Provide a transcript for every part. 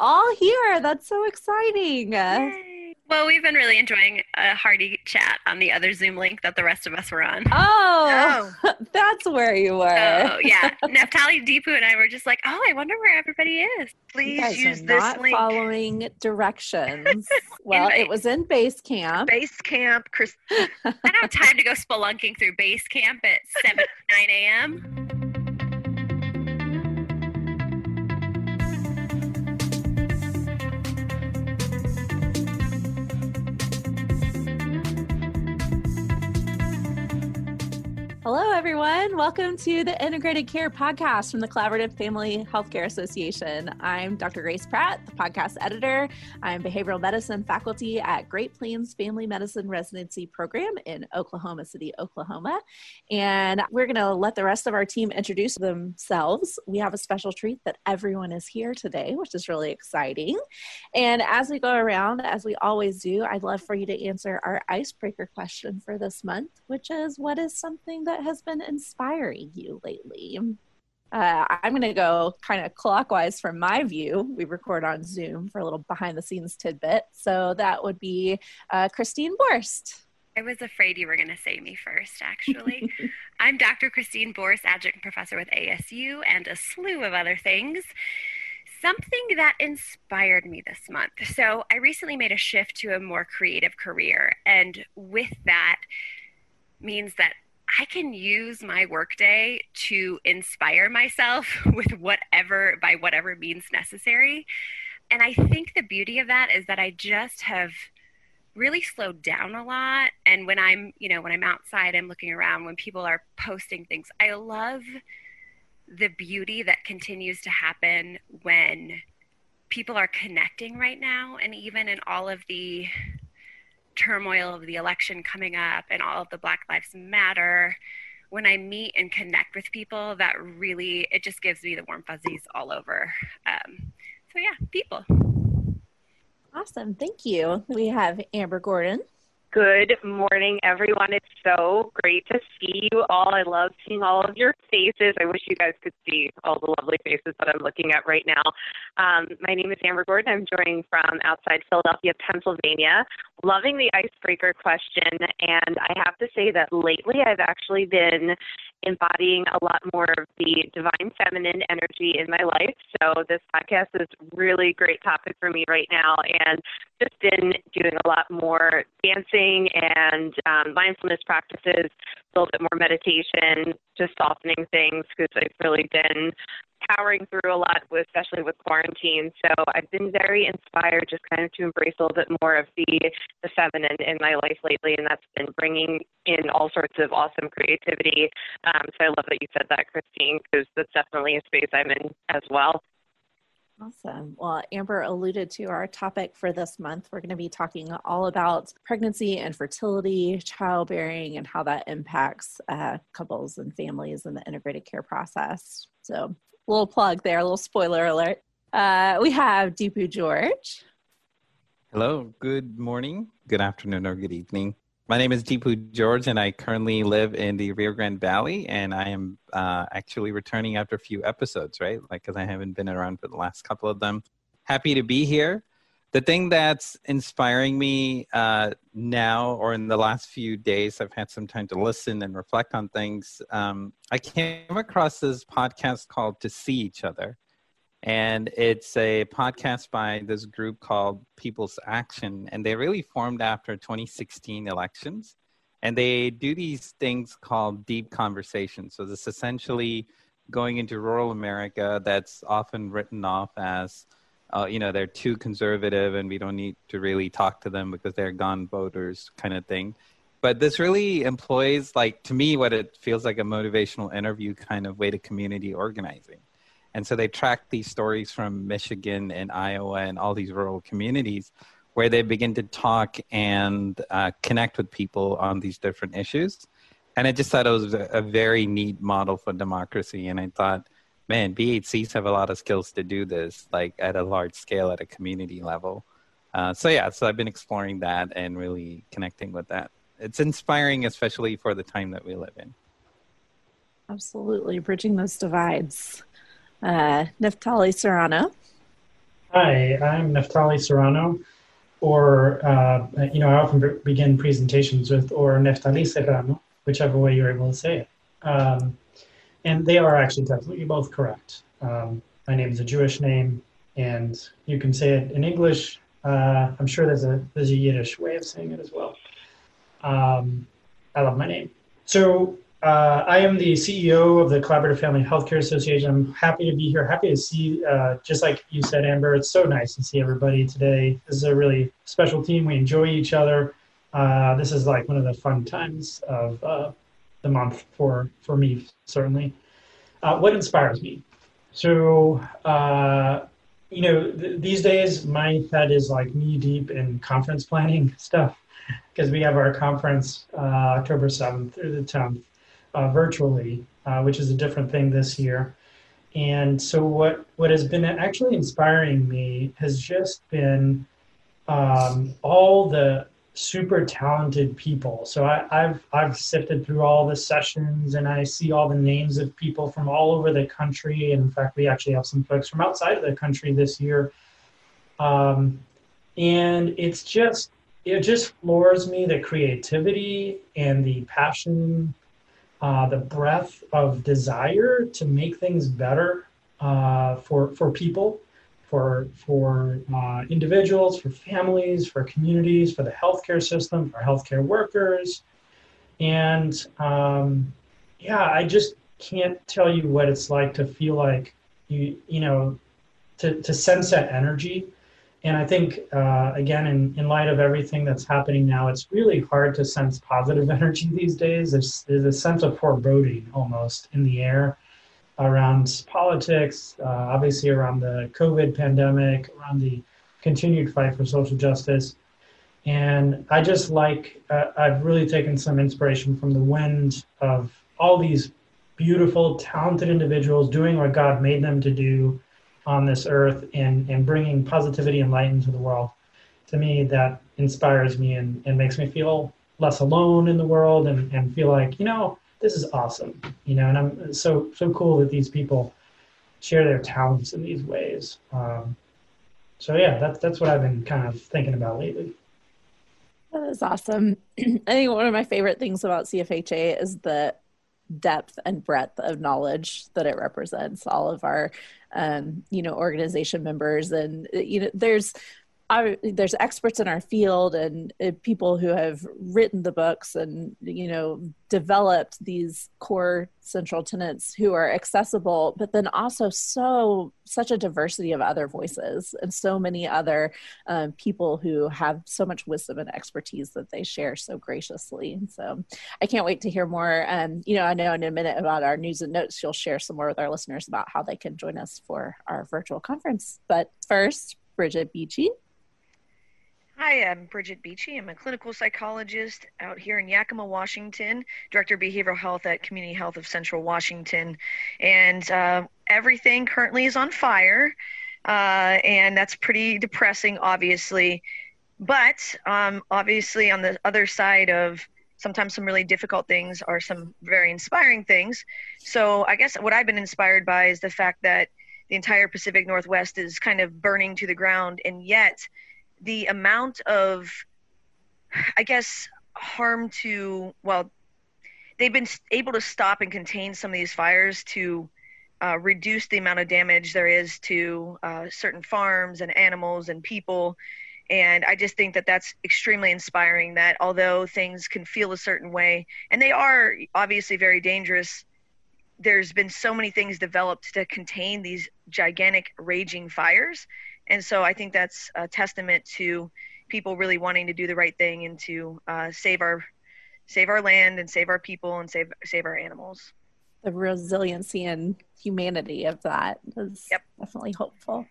all here. That's so exciting. Yay. Well, we've been really enjoying a hearty chat on the other Zoom link that the rest of us were on. Oh, oh. that's where you were. Oh, yeah. Naftali, Deepu, and I were just like, oh, I wonder where everybody is. Please use this not link. following directions. well, it was in Basecamp. Base camp. Chris- I don't have time to go spelunking through Basecamp at 7 9 a.m. Hello, everyone. Welcome to the Integrated Care Podcast from the Collaborative Family Healthcare Association. I'm Dr. Grace Pratt, the podcast editor. I'm behavioral medicine faculty at Great Plains Family Medicine Residency Program in Oklahoma City, Oklahoma. And we're going to let the rest of our team introduce themselves. We have a special treat that everyone is here today, which is really exciting. And as we go around, as we always do, I'd love for you to answer our icebreaker question for this month, which is what is something that has been inspiring you lately? Uh, I'm going to go kind of clockwise from my view. We record on Zoom for a little behind the scenes tidbit. So that would be uh, Christine Borst. I was afraid you were going to say me first, actually. I'm Dr. Christine Borst, adjunct professor with ASU, and a slew of other things. Something that inspired me this month. So, I recently made a shift to a more creative career, and with that means that I can use my workday to inspire myself with whatever, by whatever means necessary. And I think the beauty of that is that I just have really slowed down a lot. And when I'm, you know, when I'm outside, I'm looking around, when people are posting things, I love the beauty that continues to happen when people are connecting right now. And even in all of the turmoil of the election coming up and all of the Black Lives Matter, when I meet and connect with people, that really it just gives me the warm fuzzies all over. Um, so yeah, people. Awesome, thank you. We have Amber Gordon. Good morning, everyone. It's so great to see you all. I love seeing all of your faces. I wish you guys could see all the lovely faces that I'm looking at right now. Um, my name is Amber Gordon. I'm joining from outside Philadelphia, Pennsylvania. Loving the icebreaker question. And I have to say that lately I've actually been embodying a lot more of the divine feminine energy in my life. So this podcast is really great topic for me right now, and just been doing a lot more dancing and um, mindfulness practices, a little bit more meditation, just softening things because I've really been powering through a lot, with, especially with quarantine. So I've been very inspired just kind of to embrace a little bit more of the the feminine in my life lately, and that's been bringing in all sorts of awesome creativity. Um, so I love that you said that, Christine, because that's definitely a space I'm in as well. Awesome. Well, Amber alluded to our topic for this month. We're going to be talking all about pregnancy and fertility, childbearing, and how that impacts uh, couples and families in the integrated care process. So, a little plug there, a little spoiler alert. Uh, we have Deepu George. Hello, good morning, good afternoon, or good evening. My name is Deepu George, and I currently live in the Rio Grande Valley. And I am uh, actually returning after a few episodes, right? Like, because I haven't been around for the last couple of them. Happy to be here. The thing that's inspiring me uh, now, or in the last few days, I've had some time to listen and reflect on things. Um, I came across this podcast called To See Each Other and it's a podcast by this group called People's Action, and they really formed after 2016 elections, and they do these things called deep conversations. So this essentially going into rural America that's often written off as, uh, you know, they're too conservative and we don't need to really talk to them because they're gone voters kind of thing. But this really employs, like, to me, what it feels like a motivational interview kind of way to community organizing and so they track these stories from Michigan and Iowa and all these rural communities where they begin to talk and uh, connect with people on these different issues. And I just thought it was a, very neat model for democracy. And I thought, man, BHCs have a lot of skills to do this, like at a large scale, at a community level. Uh, so yeah, so I've been exploring that and really connecting with that. It's inspiring, especially for the time that we live in. Absolutely, bridging those divides uh, Naftali Serrano. Hi, I'm Neftali Serrano, or, uh, you know, I often begin presentations with, or Neftali Serrano, whichever way you're able to say it. Um, and they are actually definitely both correct. Um, my name is a Jewish name, and you can say it in English. Uh, I'm sure there's a there's a Yiddish way of saying it as well. Um, I love my name. So uh, I am the CEO of the Collaborative Family Healthcare Association. I'm happy to be here. Happy to see, uh, just like you said, Amber. It's so nice to see everybody today. This is a really special team. We enjoy each other. Uh, this is like one of the fun times of uh, the month for for me certainly. Uh, what inspires me? So uh, you know, th- these days my head is like knee deep in conference planning stuff because we have our conference October seventh through the tenth uh, virtually, uh, which is a different thing this year. And so what what has been actually inspiring me has just been um, all the super talented people. So I, have I've sifted through all the sessions and I see all the names of people from all over the country. And in fact, we actually have some folks from outside of the country this year. Um, and it's just it just floors me the creativity and the passion, uh, the breadth of desire to make things better uh, for for people for for uh, individuals, for families, for communities, for the healthcare system, for healthcare workers, and um, yeah, I just can't tell you what it's like to feel like you you know to to sense that energy. And I think uh, again, in, in light of everything that's happening now, it's really hard to sense positive energy these days. There's, there's a sense of foreboding almost in the air around politics, uh, obviously around the COVID pandemic, around the continued fight for social justice. And I just like, uh, I've really taken some inspiration from the wind of all these beautiful, talented individuals doing what God made them to do on this earth and, and bringing positivity and light into the world. To me, that inspires me and, and makes me feel less alone in the world and, and feel like, you know, this is awesome, you know, and I'm so so cool that these people share their talents in these ways. Um, so yeah, that's that's what I've been kind of thinking about lately. That is awesome. I think one of my favorite things about CFHA is the depth and breadth of knowledge that it represents. All of our, um, you know, organization members, and you know, there's I, there's experts in our field and uh, people who have written the books and you know developed these core central tenets who are accessible but then also so such a diversity of other voices and so many other um, people who have so much wisdom and expertise that they share so graciously. And so i can't wait to hear more. Um, you know i know in a minute about our news and notes you'll share some more with our listeners about how they can join us for our virtual conference. But first bridget beachy Hi, I'm Bridget Beachy. I'm a clinical psychologist out here in Yakima, Washington, Director of Behavioral Health at Community Health of Central Washington. And uh, everything currently is on fire, uh, and that's pretty depressing, obviously. But um, obviously, on the other side of sometimes some really difficult things are some very inspiring things. So, I guess what I've been inspired by is the fact that the entire Pacific Northwest is kind of burning to the ground, and yet the amount of, I guess, harm to, well, they've been able to stop and contain some of these fires to uh, reduce the amount of damage there is to uh, certain farms and animals and people. And I just think that that's extremely inspiring that although things can feel a certain way, and they are obviously very dangerous, there's been so many things developed to contain these gigantic raging fires and so I think that's a testament to people really wanting to do the right thing and to uh, save our save our land and save our people and save save our animals. The resiliency and humanity of that is yep. definitely hopeful.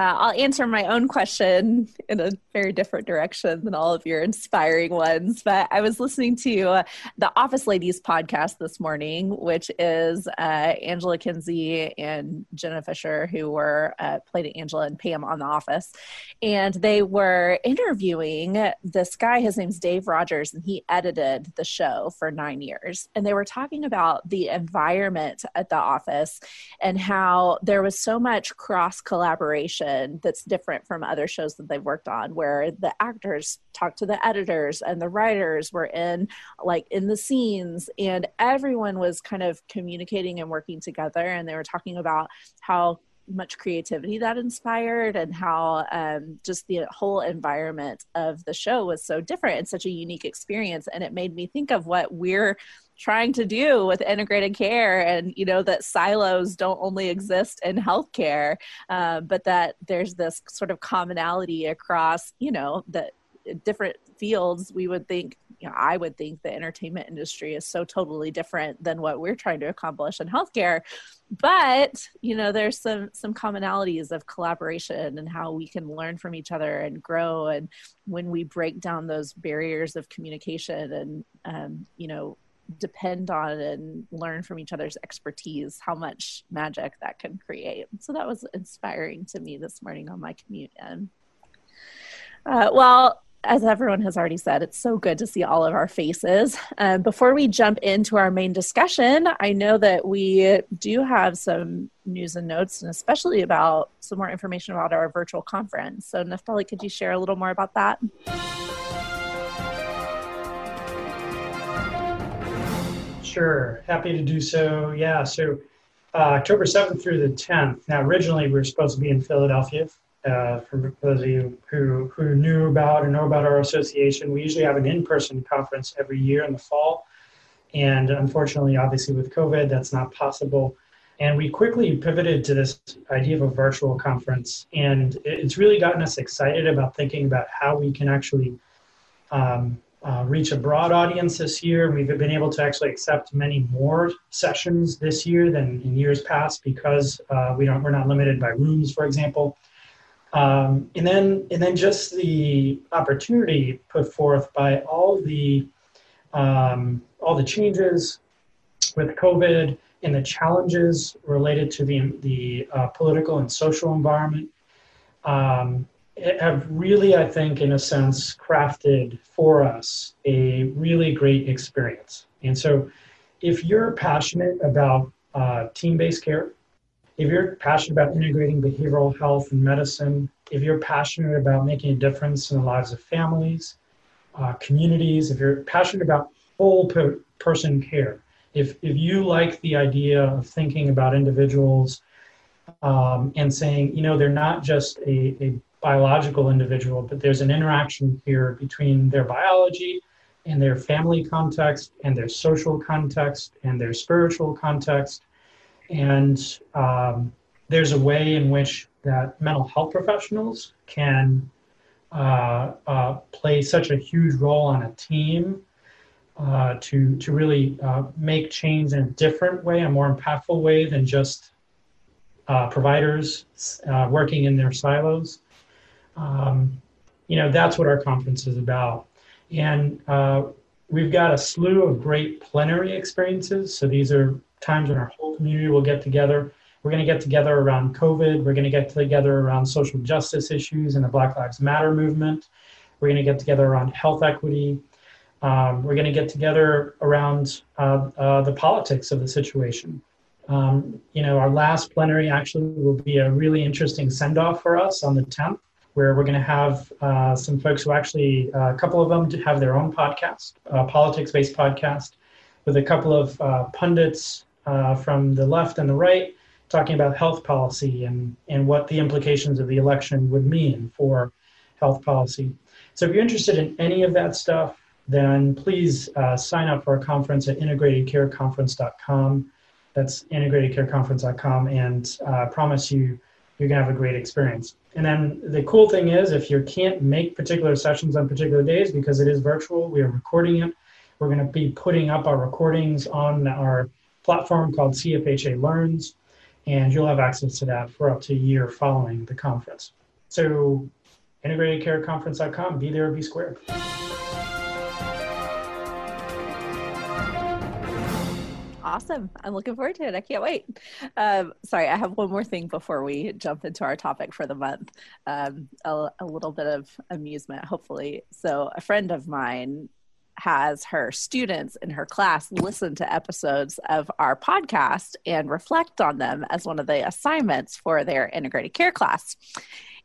Uh, I'll answer my own question in a very different direction than all of your inspiring ones. But I was listening to uh, the Office Ladies podcast this morning, which is uh, Angela Kinsey and Jenna Fischer, who were uh, played Angela and Pam on The Office. And they were interviewing this guy. His name's Dave Rogers, and he edited the show for nine years. And they were talking about the environment at The Office and how there was so much cross collaboration that's different from other shows that they've worked on where the actors talk to the editors and the writers were in like in the scenes and everyone was kind of communicating and working together and they were talking about how much creativity that inspired and how um, just the whole environment of the show was so different and such a unique experience. And it made me think of what we're trying to do with integrated care and you know that silos don't only exist in healthcare uh, but that there's this sort of commonality across you know the different fields we would think you know, I would think the entertainment industry is so totally different than what we're trying to accomplish in healthcare. But you know, there's some some commonalities of collaboration and how we can learn from each other and grow. And when we break down those barriers of communication and um, you know depend on and learn from each other's expertise how much magic that can create so that was inspiring to me this morning on my commute in uh, well as everyone has already said, it's so good to see all of our faces. Um, before we jump into our main discussion, I know that we do have some news and notes, and especially about some more information about our virtual conference. So, Naftali, could you share a little more about that? Sure, happy to do so. Yeah, so uh, October 7th through the 10th. Now, originally we were supposed to be in Philadelphia uh, for those of you who, who knew about or know about our association, we usually have an in-person conference every year in the fall. And unfortunately, obviously with COVID, that's not possible. And we quickly pivoted to this idea of a virtual conference. And it's really gotten us excited about thinking about how we can actually um, uh, reach a broad audience this year. We've been able to actually accept many more sessions this year than in years past because uh, we don't, we're not limited by rooms, for example. Um, and then and then just the opportunity put forth by all the um, all the changes with COVID and the challenges related to the the uh, political and social environment um, have really, I think, in a sense, crafted for us a really great experience. And so, if you're passionate about uh, team-based care, if you're passionate about integrating behavioral health and medicine, if you're passionate about making a difference in the lives of families, uh, communities, if you're passionate about whole per- person care, if, if you like the idea of thinking about individuals um, and saying, you know, they're not just a, a biological individual, but there's an interaction here between their biology and their family context and their social context and their spiritual context and um, there's a way in which that mental health professionals can uh, uh, play such a huge role on a team uh, to to really uh, make change in a different way, a more impactful way than just uh, providers uh, working in their silos. Um, you know, that's what our conference is about, and we've got a slew of great plenary experiences. So these are times when our whole community will get together. We're going to get together around COVID. We're going to get together around social justice issues and the Black Lives Matter movement. We're going to get together around health equity. Um, we're going to get together around uh, uh, the politics of the situation. Um, you know, our last plenary actually will be a really interesting send off for us on the 10th, where we're going to have uh, some folks who actually, uh, a couple of them have their own podcast, a politics based podcast, with a couple of uh, pundits uh, from the left and the right talking about health policy and, and what the implications of the election would mean for health policy. So if you're interested in any of that stuff, then please uh, sign up for our conference at integratedcareconference.com. That's integratedcareconference.com, and uh, I promise you, you're going to have a great experience. And then the cool thing is, if you can't make particular sessions on particular days because it is virtual, we are recording it. We're going to be putting up our recordings on our platform called CFHA Learns, and you'll have access to that for up to a year following the conference. So, integratedcareconference.com, be there, be square. Awesome. I'm looking forward to it. I can't wait. Um, sorry, I have one more thing before we jump into our topic for the month. Um, a, a little bit of amusement, hopefully. So, a friend of mine has her students in her class listen to episodes of our podcast and reflect on them as one of the assignments for their integrated care class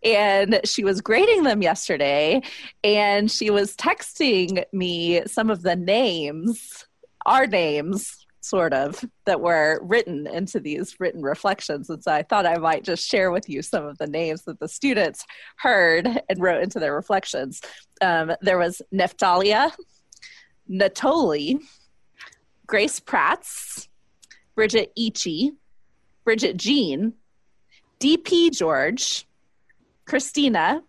and she was grading them yesterday and she was texting me some of the names our names sort of that were written into these written reflections and so i thought i might just share with you some of the names that the students heard and wrote into their reflections um, there was neftalia natoli grace pratts bridget ichi bridget jean dp george Christina,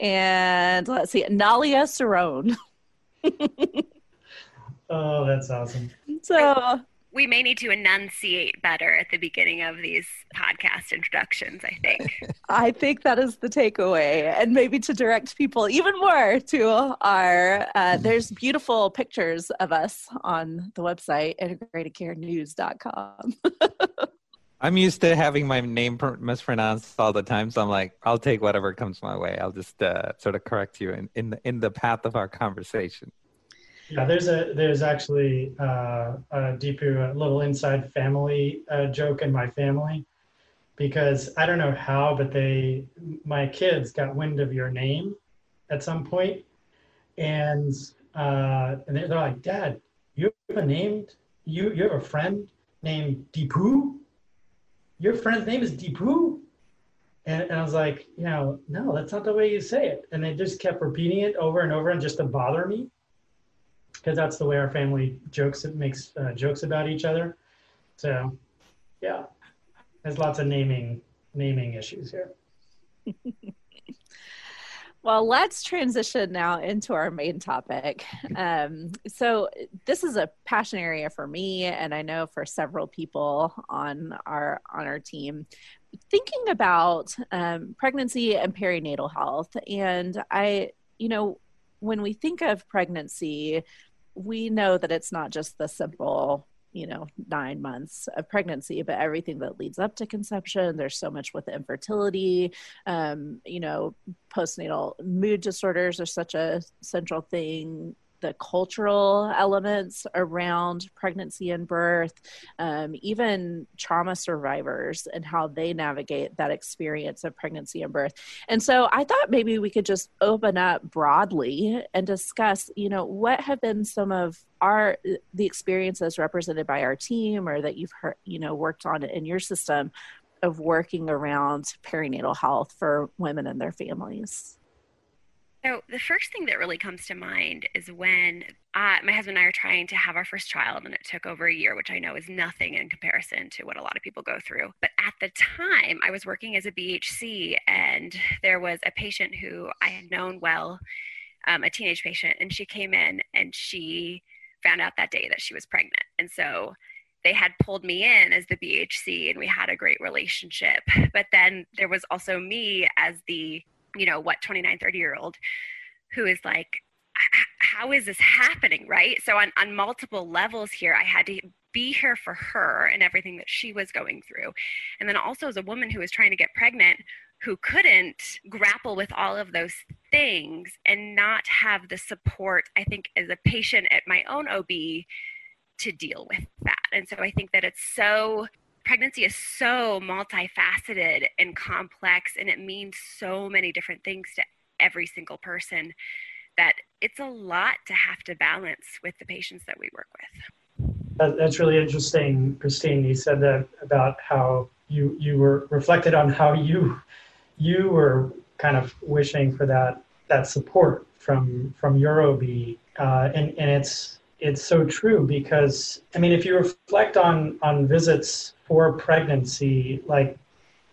and let's see, Nalia Cerrone. oh, that's awesome. So we may need to enunciate better at the beginning of these podcast introductions, I think. I think that is the takeaway. And maybe to direct people even more to our, uh, there's beautiful pictures of us on the website, integratedcarenews.com. I'm used to having my name mispronounced all the time, so I'm like, I'll take whatever comes my way. I'll just uh, sort of correct you in in the, in the path of our conversation. Yeah, there's a there's actually uh, a Deepu a little inside family uh, joke in my family because I don't know how, but they my kids got wind of your name at some point, and uh, and they're like, Dad, you have a named You you have a friend named Deepu? your friend's name is Deepu? And, and I was like, you know, no, that's not the way you say it. And they just kept repeating it over and over and just to bother me. Because that's the way our family jokes, it makes uh, jokes about each other. So, yeah, there's lots of naming naming issues here. Well, let's transition now into our main topic. Um, so, this is a passion area for me, and I know for several people on our on our team. Thinking about um, pregnancy and perinatal health, and I, you know, when we think of pregnancy, we know that it's not just the simple you know nine months of pregnancy but everything that leads up to conception. There's so much with infertility. Um, you know postnatal mood disorders are such a central thing the cultural elements around pregnancy and birth, um, even trauma survivors and how they navigate that experience of pregnancy and birth. And so I thought maybe we could just open up broadly and discuss, you know, what have been some of our the experiences represented by our team or that you've heard, you know, worked on in your system of working around perinatal health for women and their families. So, the first thing that really comes to mind is when uh, my husband and I are trying to have our first child, and it took over a year, which I know is nothing in comparison to what a lot of people go through. But at the time, I was working as a BHC, and there was a patient who I had known well, um, a teenage patient, and she came in and she found out that day that she was pregnant. And so they had pulled me in as the BHC, and we had a great relationship. But then there was also me as the you know what 29 30 year old who is like how is this happening? Right? So on, on multiple levels here i had to be here for her and everything that she was going through. And then also as a woman who was trying to get pregnant who couldn't grapple with all of those things and not have the support i think as a patient at my own ob to deal with that. And so i think that it's so pregnancy is so multifaceted and complex and it means so many different things to every single person that it's a lot to have to balance with the patients that we work with. That's really interesting, Christine. You said that about how you you were reflected on how you you were kind of wishing for that that support from from your OB, uh, and and it's it's so true because I mean, if you reflect on on visits for pregnancy, like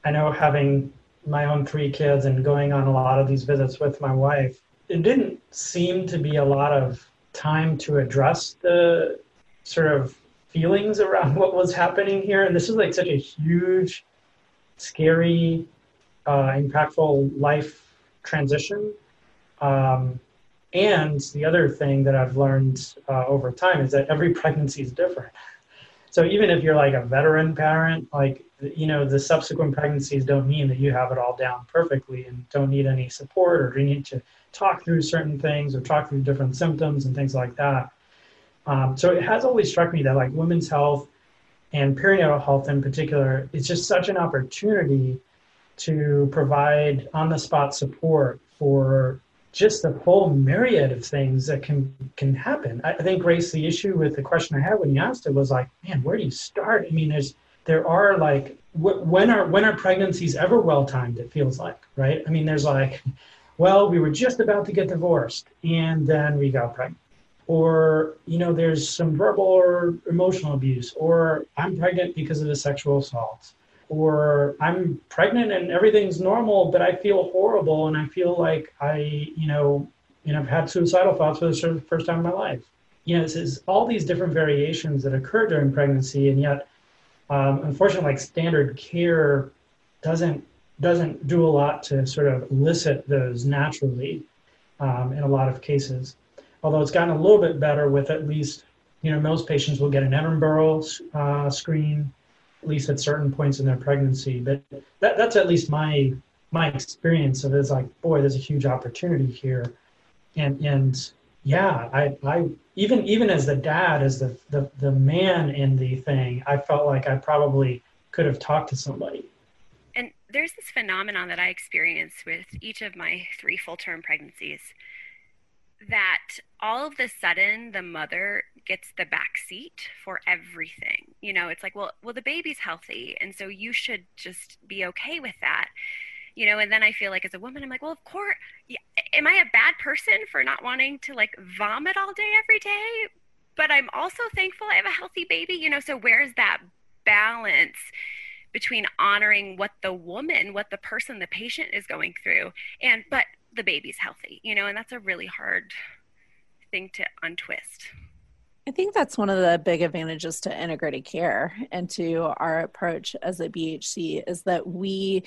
I know having my own three kids and going on a lot of these visits with my wife, it didn't seem to be a lot of time to address the sort of feelings around what was happening here. And this is like such a huge, scary, uh, impactful life transition. Um, and the other thing that I've learned uh, over time is that every pregnancy is different. So even if you're like a veteran parent, like you know, the subsequent pregnancies don't mean that you have it all down perfectly and don't need any support or you need to talk through certain things or talk through different symptoms and things like that. Um, so it has always struck me that like women's health and perinatal health in particular is just such an opportunity to provide on the spot support for just the whole myriad of things that can can happen. I, think Grace, the issue with the question I had when you asked it was like, man, where do you start? I mean, there's there are like when are when are pregnancies ever well timed? It feels like, right? I mean, there's like, well, we were just about to get divorced and then we got pregnant, or you know, there's some verbal or emotional abuse, or I'm pregnant because of a sexual assault or I'm pregnant and everything's normal, but I feel horrible and I feel like I, you know, you know, I've had suicidal thoughts for the first time in my life. You know, this is all these different variations that occur during pregnancy, and yet, um, unfortunately, like standard care doesn't doesn't do a lot to sort of elicit those naturally um, in a lot of cases. Although it's gotten a little bit better with at least, you know, most patients will get an Edinburgh uh, screen at least at certain points in their pregnancy. But that, that's at least my my experience of it is like, boy, there's a huge opportunity here. And and yeah, I I even even as the dad, as the the, the man in the thing, I felt like I probably could have talked to somebody. And there's this phenomenon that I experienced with each of my three full term pregnancies that all of the sudden the mother gets the back seat for everything. You know, it's like, well, well, the baby's healthy, and so you should just be okay with that. You know, and then I feel like as a woman, I'm like, well, of course, yeah, am I a bad person for not wanting to like vomit all day every day? But I'm also thankful I have a healthy baby. You know, so where's that balance? between honoring what the woman, what the person, the patient is going through, and but the baby's healthy, you know, and that's a really hard thing to untwist. I think that's one of the big advantages to integrated care and to our approach as a BHC is that we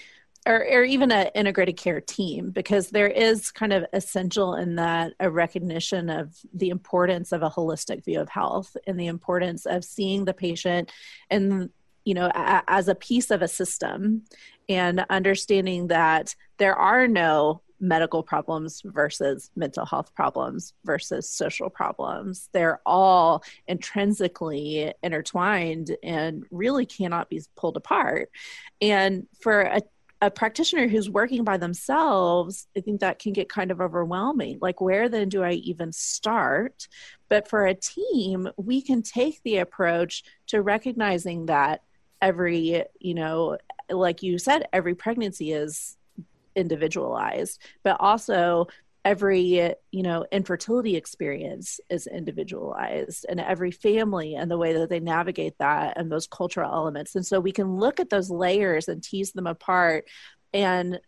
or, or even an integrated care team because there is kind of essential in that a recognition of the importance of a holistic view of health and the importance of seeing the patient and you know a, as a piece of a system and understanding that there are no medical problems versus mental health problems versus social problems. They're all intrinsically intertwined and really cannot be pulled apart. And for a a practitioner who's working by themselves, I think that can get kind of overwhelming. Like, where then do I even start? But for a team, we can take the approach to recognizing that every, you know, like you said, every pregnancy is individualized but also every you know infertility experience is individualized and every family and the way that they navigate that and those cultural elements. And so we can look at those layers and tease them apart. And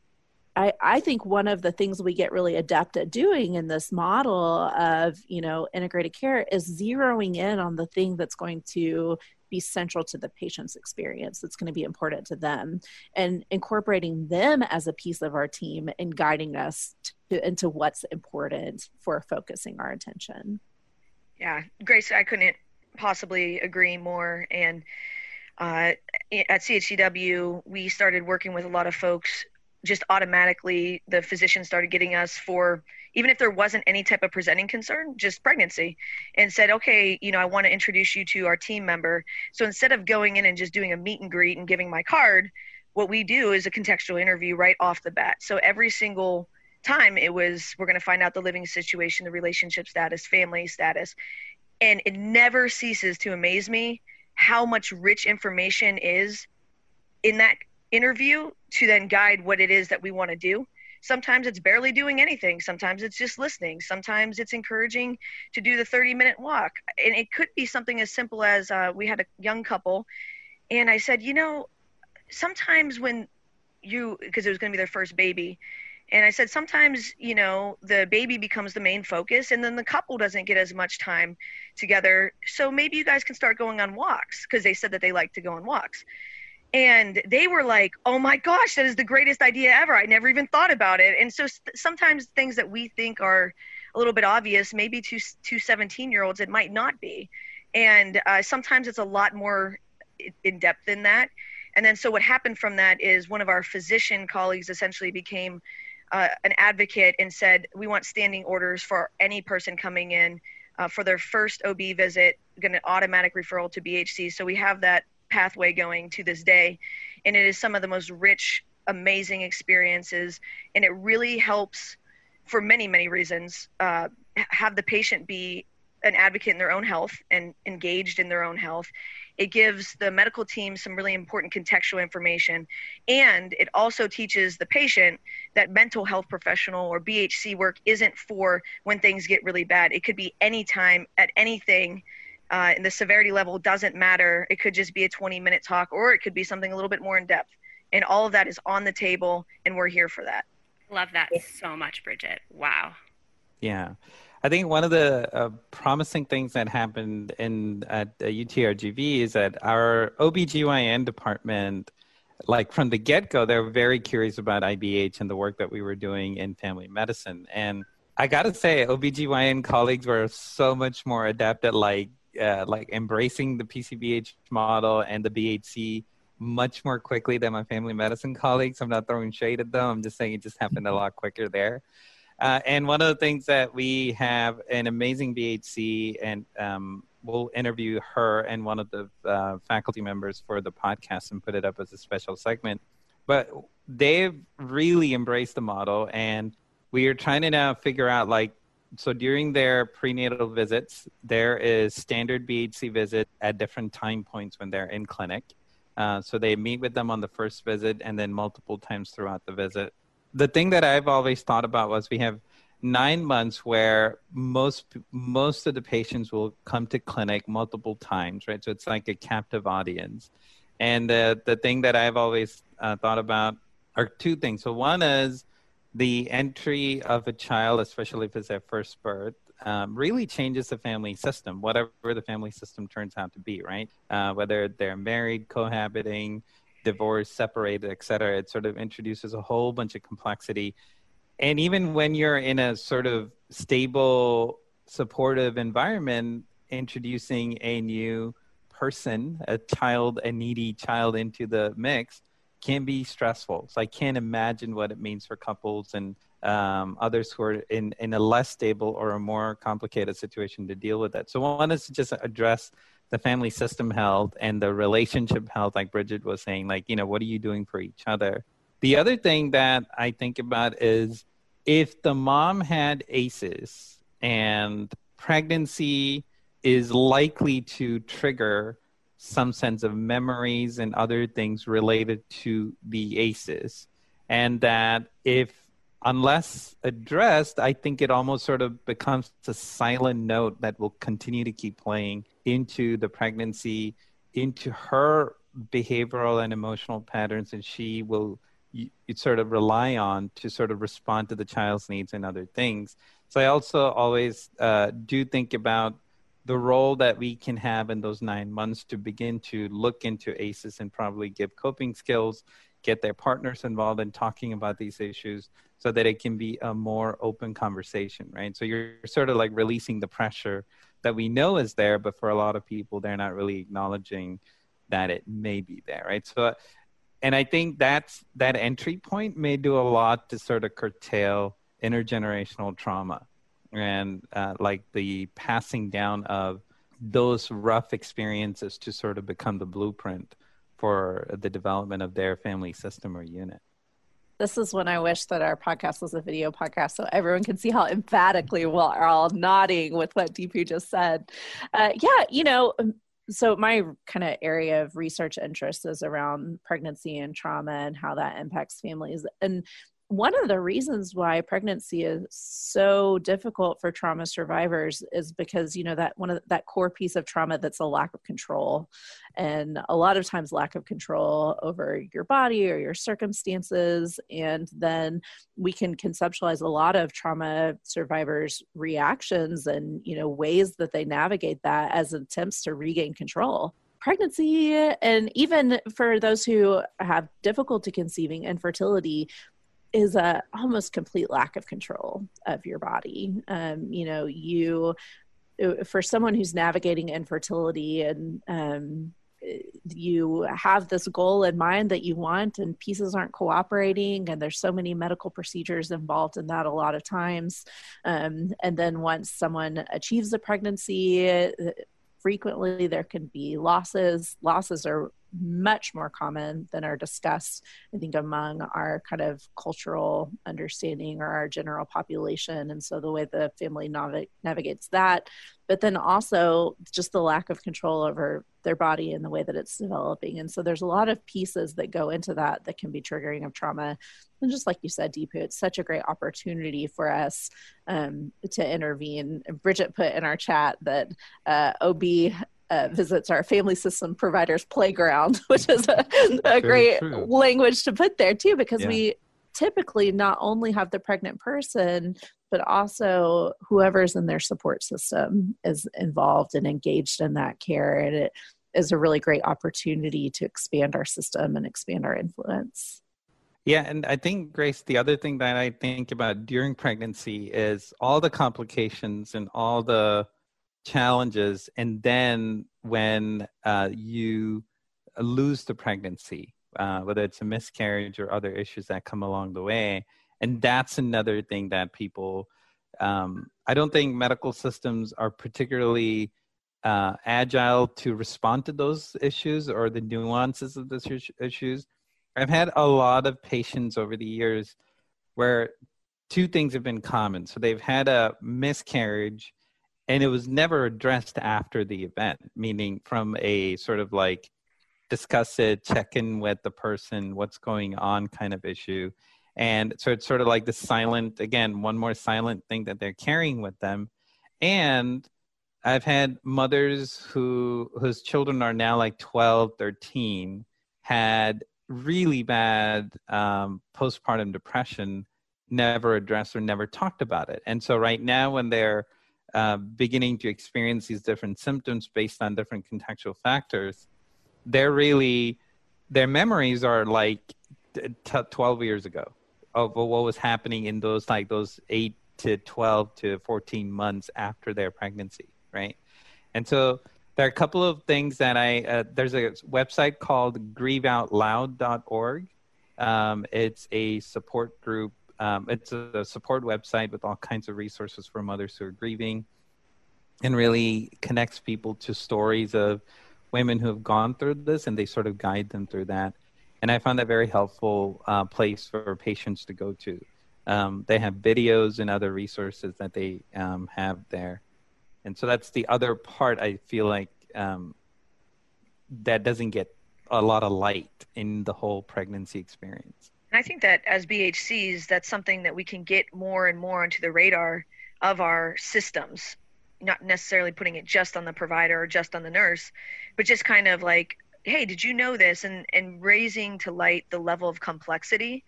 I, I think one of the things we get really adept at doing in this model of you know integrated care is zeroing in on the thing that's going to be central to the patient's experience that's going to be important to them. And incorporating them as a piece of our team and guiding us to, into what's important for focusing our attention. Yeah grace i couldn't possibly agree more. And uh, at chcw we started working with a lot of folks. Just automatically the physician started getting us for even if there wasn't any type of presenting concern just pregnancy and said okay you know i want to introduce you to our team member. So instead of going in and just doing a meet and greet and giving my card what we do is a contextual interview right off the bat. So every single time it was we're going to find out the living situation the relationship status family status. And it never ceases to amaze me how much rich information is in that interview to then guide what it is that we want to do. Sometimes it's barely doing anything. Sometimes it's just listening. Sometimes it's encouraging to do the 30 minute walk. And it could be something as simple as uh, we had a young couple, and I said, you know, sometimes when you, because it was going to be their first baby, and I said, sometimes, you know, the baby becomes the main focus and then the couple doesn't get as much time together. So maybe you guys can start going on walks because they said that they like to go on walks and they were like oh my gosh that is the greatest idea ever i never even thought about it and so sometimes things that we think are a little bit obvious maybe to to 17 year olds it might not be And uh, sometimes it's a lot more in depth than that. And then, so what happened from that is one of our physician colleagues essentially became uh, an advocate and said, We want standing orders for any person coming in uh, for their first OB visit, going to automatic referral to BHC. So we have that pathway going to this day. And it is some of the most rich, amazing experiences. And it really helps for many, many reasons uh, have the patient be an advocate in their own health and engaged in their own health it gives the medical team some really important contextual information. And it also teaches the patient that mental health professional or BHC work isn't for when things get really bad. It could be anytime at anything. Uh, and the severity level doesn't matter. It could just be a 20 minute talk, or it could be something a little bit more in depth. And all of that is on the table, and we're here for that. Love that so much, Bridget. Wow. Yeah. I think one of the uh, promising things that happened in at uh, UTRGV is that our OBGYN department, like from the get go, they were very curious about IBH and the work that we were doing in family medicine. And I got to say, OBGYN colleagues were so much more adept at like, uh, like embracing the PCBH model and the BHC much more quickly than my family medicine colleagues. I'm not throwing shade at them. I'm just saying it just happened a lot quicker there. Uh, and one of the things that we have an amazing BHC, and um, we'll interview her and one of the uh, faculty members for the podcast and put it up as a special segment. But they've really embraced the model, and we are trying to now figure out like so during their prenatal visits, there is standard BHC visit at different time points when they're in clinic. Uh, so they meet with them on the first visit and then multiple times throughout the visit the thing that I've always thought about was we have nine months where most most of the patients will come to clinic multiple times, right? So it's like a captive audience. And the the thing that I've always uh, thought about are two things. So one is the entry of a child, especially if it's their first birth, um, really changes the family system, whatever the family system turns out to be, right? Uh, whether they're married, cohabiting, divorced, separated, et cetera. It sort of introduces a whole bunch of complexity. And even when you're in a sort of stable, supportive environment, introducing a new person, a child, a needy child into the mix can be stressful. So I can't imagine what it means for couples and um, others who are in, in a less stable or a more complicated situation to deal with that. So one is to just address the family system health and the relationship health, like Bridget was saying, like, you know, what are you doing for each other? The other thing that I think about is if the mom had ACEs and pregnancy is likely to trigger some sense of memories and other things related to the ACEs, and that if unless addressed, I think it almost sort of becomes a silent note that will continue to keep playing into the pregnancy, into her behavioral and emotional patterns, and she will you, sort of rely on to sort of respond to the child's needs and other things. So I also always uh, do think about the role that we can have in those nine months to begin to look into ACEs and probably give coping skills, get their partners involved in talking about these issues so that it can be a more open conversation, right? So you're sort of like releasing the pressure that we know is there, but for a lot of people, they're not really acknowledging that it may be there, right? So, and I think that's that entry point may do a lot to sort of curtail intergenerational trauma and uh, like the passing down of those rough experiences to sort of become the blueprint for the development of their family system or unit this is when I wish that our podcast was a video podcast so everyone can see how emphatically we're all nodding with what Deepu just said. Uh, yeah, you know, um, so my kind of area of research interest is around pregnancy and trauma and how that impacts families. And one of the reasons why pregnancy is so difficult for trauma survivors is because you know that one of the, that core piece of trauma that's a lack of control. And a lot of times lack of control over your body or your circumstances. And then we can conceptualize a lot of trauma survivors reactions and you know ways that they navigate that as attempts to regain control. Pregnancy and even for those who have difficulty conceiving infertility is a almost complete lack of control of your body. Um, you know, you for someone who's navigating infertility and um, you have this goal in mind that you want and pieces aren't cooperating and there's so many medical procedures involved in that a lot of times um, and then once someone achieves a pregnancy frequently there can be losses losses are much more common than are discussed, I think, among our kind of cultural understanding or our general population. And so the way the family nav- navigates that, but then also just the lack of control over their body and the way that it's developing. And so there's a lot of pieces that go into that that can be triggering of trauma. And just like you said, Deepu, it's such a great opportunity for us um, to intervene. Bridget put in our chat that uh, OB uh, visits our family system providers playground, which is a, a great true. language to put there too, because yeah. we typically not only have the pregnant person, but also whoever's in their support system is involved and engaged in that care. And it is a really great opportunity to expand our system and expand our influence. Yeah, and I think Grace, the other thing that I think about during pregnancy is all the complications and all the challenges and then when uh, you lose the pregnancy uh, whether it's a miscarriage or other issues that come along the way. And that's another thing that people um, i don't think medical systems are particularly uh, agile to respond to those issues or the nuances of those issues. I've had a lot of patients over the years where two things have been common. So they've had a miscarriage and it was never addressed after the event meaning from a sort of like discuss it check in with the person what's going on kind of issue. And so it's sort of like the silent again one more silent thing that they're carrying with them. And i've had mothers who whose children are now like 12 13 had really bad um, postpartum depression never addressed or never talked about it. And so right now when they're uh, beginning to experience these different symptoms based on different contextual factors, they're really, their memories are like t- 12 years ago of what was happening in those like those 8 to 12 to 14 months after their pregnancy, right? And so there are a couple of things that I, uh, there's a website called grieveoutloud.org. Um, it's a support group um, it's a support website with all kinds of resources for mothers who are grieving and really connects people to stories of women who have gone through this and they sort of guide them through that. And I found that very helpful uh, place for patients to go to. Um, they have videos and other resources that they um, have there. And so that's the other part I feel like um, that doesn't get a lot of light in the whole pregnancy experience. And I think that as BHCs, that's something that we can get more and more onto the radar of our systems, not necessarily putting it just on the provider or just on the nurse, but just kind of like, hey, did you know this? And, and raising to light the level of complexity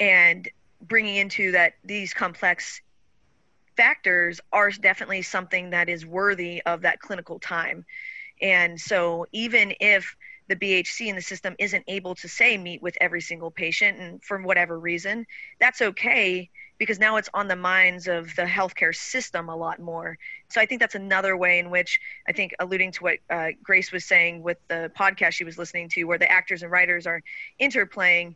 and bringing into that these complex factors are definitely something that is worthy of that clinical time. And so even if the BHC in the system isn't able to say meet with every single patient and for whatever reason, that's okay because now it's on the minds of the healthcare system a lot more. So I think that's another way in which I think alluding to what uh, Grace was saying with the podcast she was listening to, where the actors and writers are interplaying,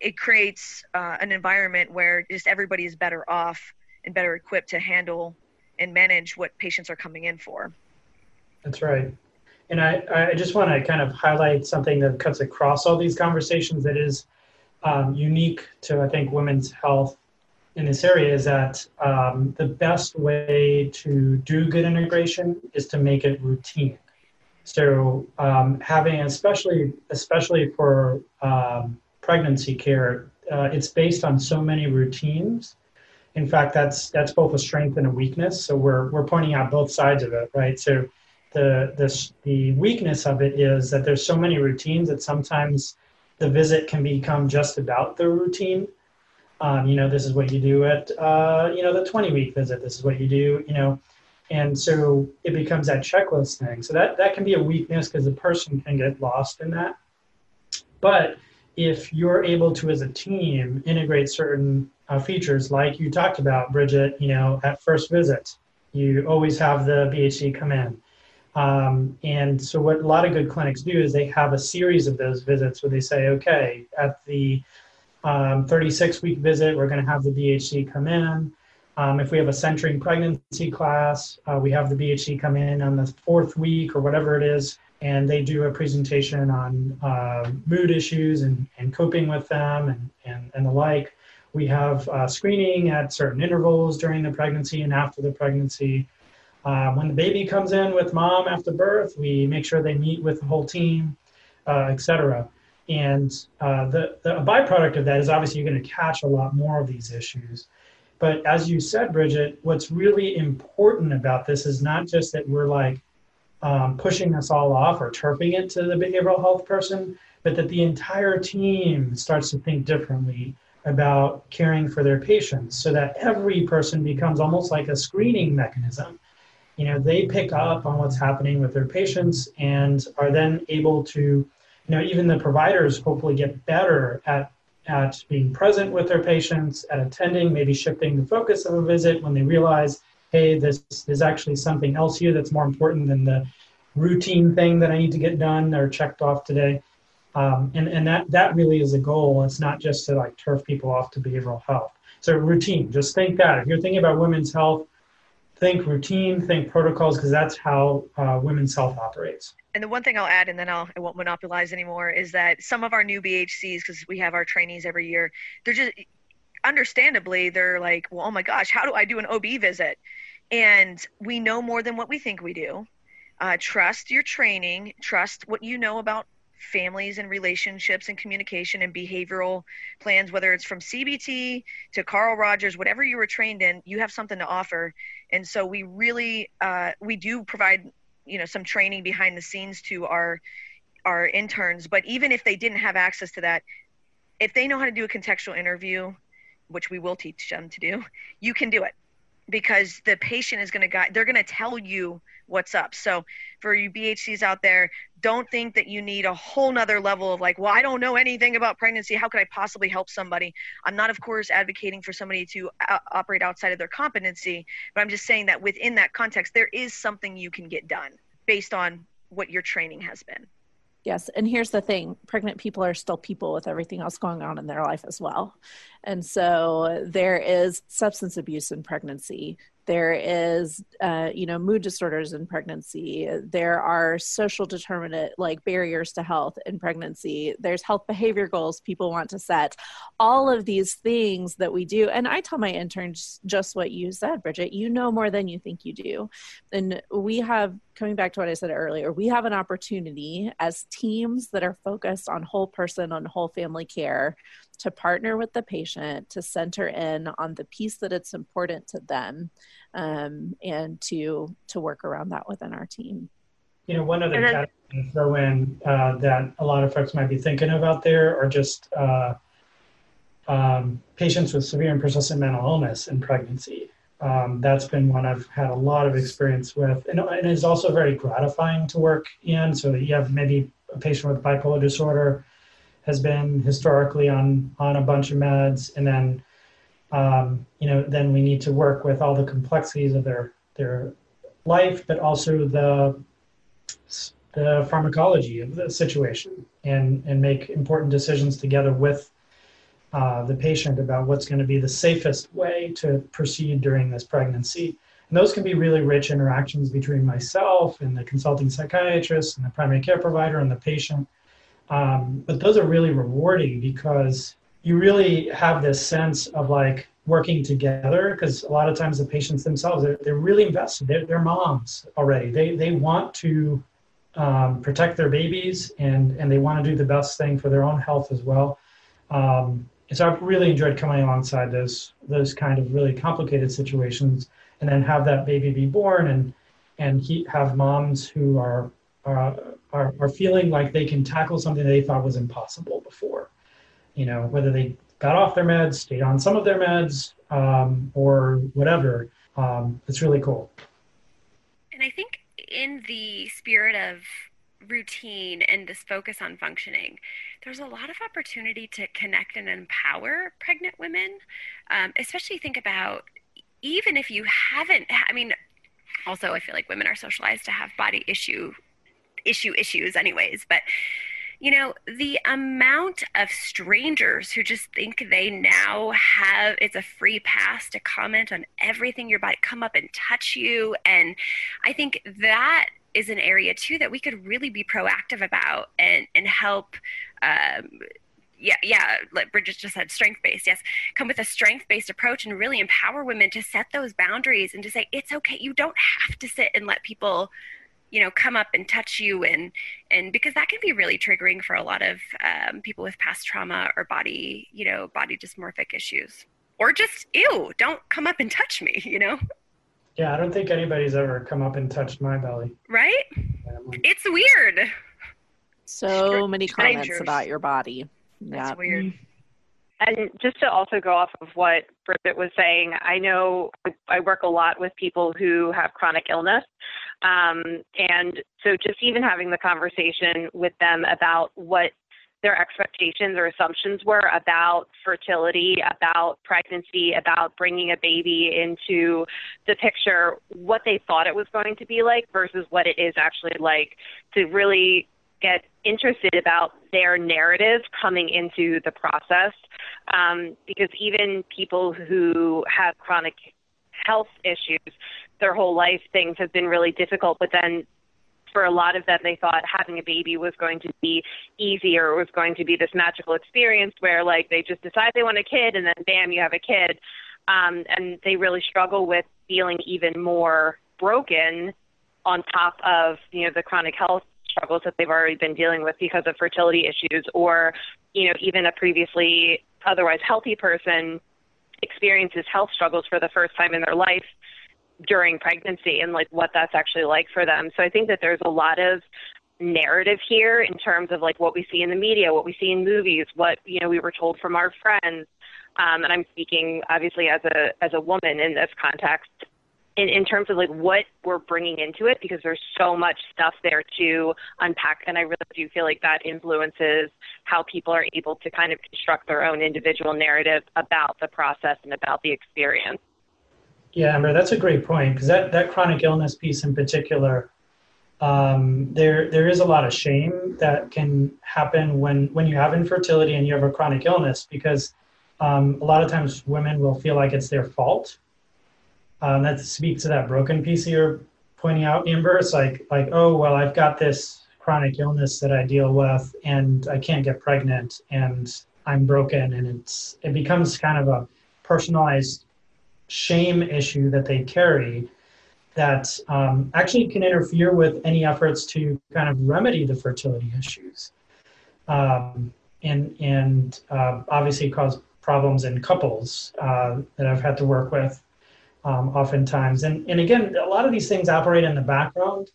it creates uh, an environment where just everybody is better off and better equipped to handle and manage what patients are coming in for. That's right. And I, I just want to kind of highlight something that cuts across all these conversations that is um, unique to, I think, women's health in this area is that um, the best way to do good integration is to make it routine. So um, having, especially especially for um, pregnancy care, uh, it's based on so many routines. In fact, that's that's both a strength and a weakness. So we're we're pointing out both sides of it, right? So the, the, the weakness of it is that there's so many routines that sometimes the visit can become just about the routine. Um, you know, this is what you do at, uh, you know, the 20 week visit. This is what you do, you know, and so it becomes that checklist thing. So that, that can be a weakness because the person can get lost in that. But if you're able to, as a team, integrate certain uh, features like you talked about, Bridget, you know, at first visit, You always have the BHC come in. Um, and so, what a lot of good clinics do is they have a series of those visits where they say, okay, at the um, 36 week visit, we're going to have the BHC come in. Um, if we have a centering pregnancy class, uh, we have the BHC come in on the fourth week or whatever it is, and they do a presentation on uh, mood issues and, and coping with them and, and, and the like. We have uh, screening at certain intervals during the pregnancy and after the pregnancy. Uh, when the baby comes in with mom after birth, we make sure they meet with the whole team, uh, et cetera. And uh, the, the byproduct of that is obviously you're going to catch a lot more of these issues. But as you said, Bridget, what's really important about this is not just that we're like um, pushing this all off or turfing it to the behavioral health person, but that the entire team starts to think differently about caring for their patients so that every person becomes almost like a screening mechanism. You know, they pick up on what's happening with their patients and are then able to, you know, even the providers hopefully get better at at being present with their patients, at attending, maybe shifting the focus of a visit when they realize, hey, this is actually something else here that's more important than the routine thing that I need to get done or checked off today. Um, and and that that really is a goal. It's not just to like turf people off to behavioral health. So routine. Just think that if you're thinking about women's health, think routine, think protocols, because that's how uh, women's health operates. And the one thing I'll add, and then I'll I won't monopolize anymore, is that some of our new BHCs, because we have our trainees every year, they're just understandably they're like, well, oh my gosh, how do I do an OB visit? And we know more than what we think we do. Uh, trust your training. Trust what you know about families and relationships and communication and behavioral plans, whether it's from CBT to Carl Rogers, whatever you were trained in, you have something to offer. And so we really, uh, we do provide, you know, some training behind the scenes to our, our interns. But even if they didn't have access to that, if they know how to do a contextual interview, which we will teach them to do, you can do it because the patient is going to guide they're going to tell you what's up so for you bhcs out there don't think that you need a whole nother level of like well i don't know anything about pregnancy how could i possibly help somebody i'm not of course advocating for somebody to uh, operate outside of their competency but i'm just saying that within that context there is something you can get done based on what your training has been Yes. And here's the thing pregnant people are still people with everything else going on in their life as well. And so there is substance abuse in pregnancy there is uh, you know mood disorders in pregnancy. There are social determinant like barriers to health in pregnancy. There's health behavior goals people want to set. All of these things that we do. And i tell my interns just what you said bridget. You know more than you think you do. And we have coming back to what i said earlier we have an opportunity as teams that are focused on whole person on whole family care to partner with the patient to center in on the piece that it's important to them um, and to to work around that within our team you know one other then, category to throw in uh, that a lot of folks might be thinking about there are just uh, um, patients with severe and persistent mental illness in pregnancy um, that's been one I've had a lot of experience with, and, and it's also very gratifying to work in. So you have maybe a patient with bipolar disorder has been historically on on a bunch of meds, and then um, you know then we need to work with all the complexities of their their life, but also the the pharmacology of the situation, and and make important decisions together with uh, the patient about what's going to be the safest way to proceed during this pregnancy. And those can be really rich interactions between myself and the consulting psychiatrist and the primary care provider and the patient. Um, but those are really rewarding because you really have this sense of like working together because a lot of times the patients themselves they're, they're really invested. They're, they're moms already. They, they want to um, protect their babies and, and they want to do the best thing for their own health as well. Um, and so i've really enjoyed coming alongside those those kind of really complicated situations and then have that baby be born and and he, have moms who are, are are, are feeling like they can tackle something they thought was impossible before. You know, whether they got off their meds, stayed on some of their meds, um, or whatever. Um, it's really cool. And I think in the spirit of routine and this focus on functioning, there's a lot of opportunity to connect and empower pregnant women, um, especially think about even if you haven't, I mean, also I feel like women are socialized to have body issue issue issues anyways, but you know, the amount of strangers who just think they now have it's a free pass to comment on everything your body, come up and touch you. And I think that is an area too that we could really be proactive about and, and help um, yeah, yeah, like Bridget just said, strength based. Yes, come with a strength based approach and really empower women to set those boundaries and to say it's okay. You don't have to sit and let people, you know, come up and touch you and and because that can be really triggering for a lot of um, people with past trauma or body, you know, body dysmorphic issues, or just ew, don't come up and touch me. You know. Yeah, I don't think anybody's ever come up and touched my belly. Right? Yeah, it's weird. So many comments about your body. That's yeah. weird. And just to also go off of what Bridget was saying, I know I work a lot with people who have chronic illness. Um, and so just even having the conversation with them about what their expectations or assumptions were about fertility, about pregnancy, about bringing a baby into the picture, what they thought it was going to be like versus what it is actually like, to really get interested about their narrative coming into the process. Um, because even people who have chronic health issues their whole life things have been really difficult but then for a lot of them they thought having a baby was going to be easier or it was going to be this magical experience where like they just decide they want a kid and then bam you have a kid. Um, and they really struggle with feeling even more broken on top of you know the chronic health struggles that they've already been dealing with because of fertility issues or you know even a previously otherwise healthy person experiences health struggles for the first time in their life during pregnancy and like what that's actually like for them. So i think that there's a lot of narrative here in terms of like what we see in the media what we see in movies what you know we were told from our friends. Um, and i'm speaking obviously as a as a woman in this context in, in terms of like what we're bringing into it because there's so much stuff there to unpack. And i really do feel like that influences how people are able to kind of construct their own individual narrative about the process and about the experience yeah amber that's a great point because that, that chronic illness piece in particular um, there there is a lot of shame that can happen when when you have infertility and you have a chronic illness because um, a lot of times women will feel like it's their fault um, that speaks to that broken piece you're pointing out, Amber. It's like like oh well, I've got this chronic illness that I deal with, and I can't get pregnant, and I'm broken, and it's it becomes kind of a personalized shame issue that they carry that um, actually can interfere with any efforts to kind of remedy the fertility issues um, and and uh, obviously cause problems in couples uh, that I've had to work with um, oftentimes. And, and again, a lot of these things operate in the background.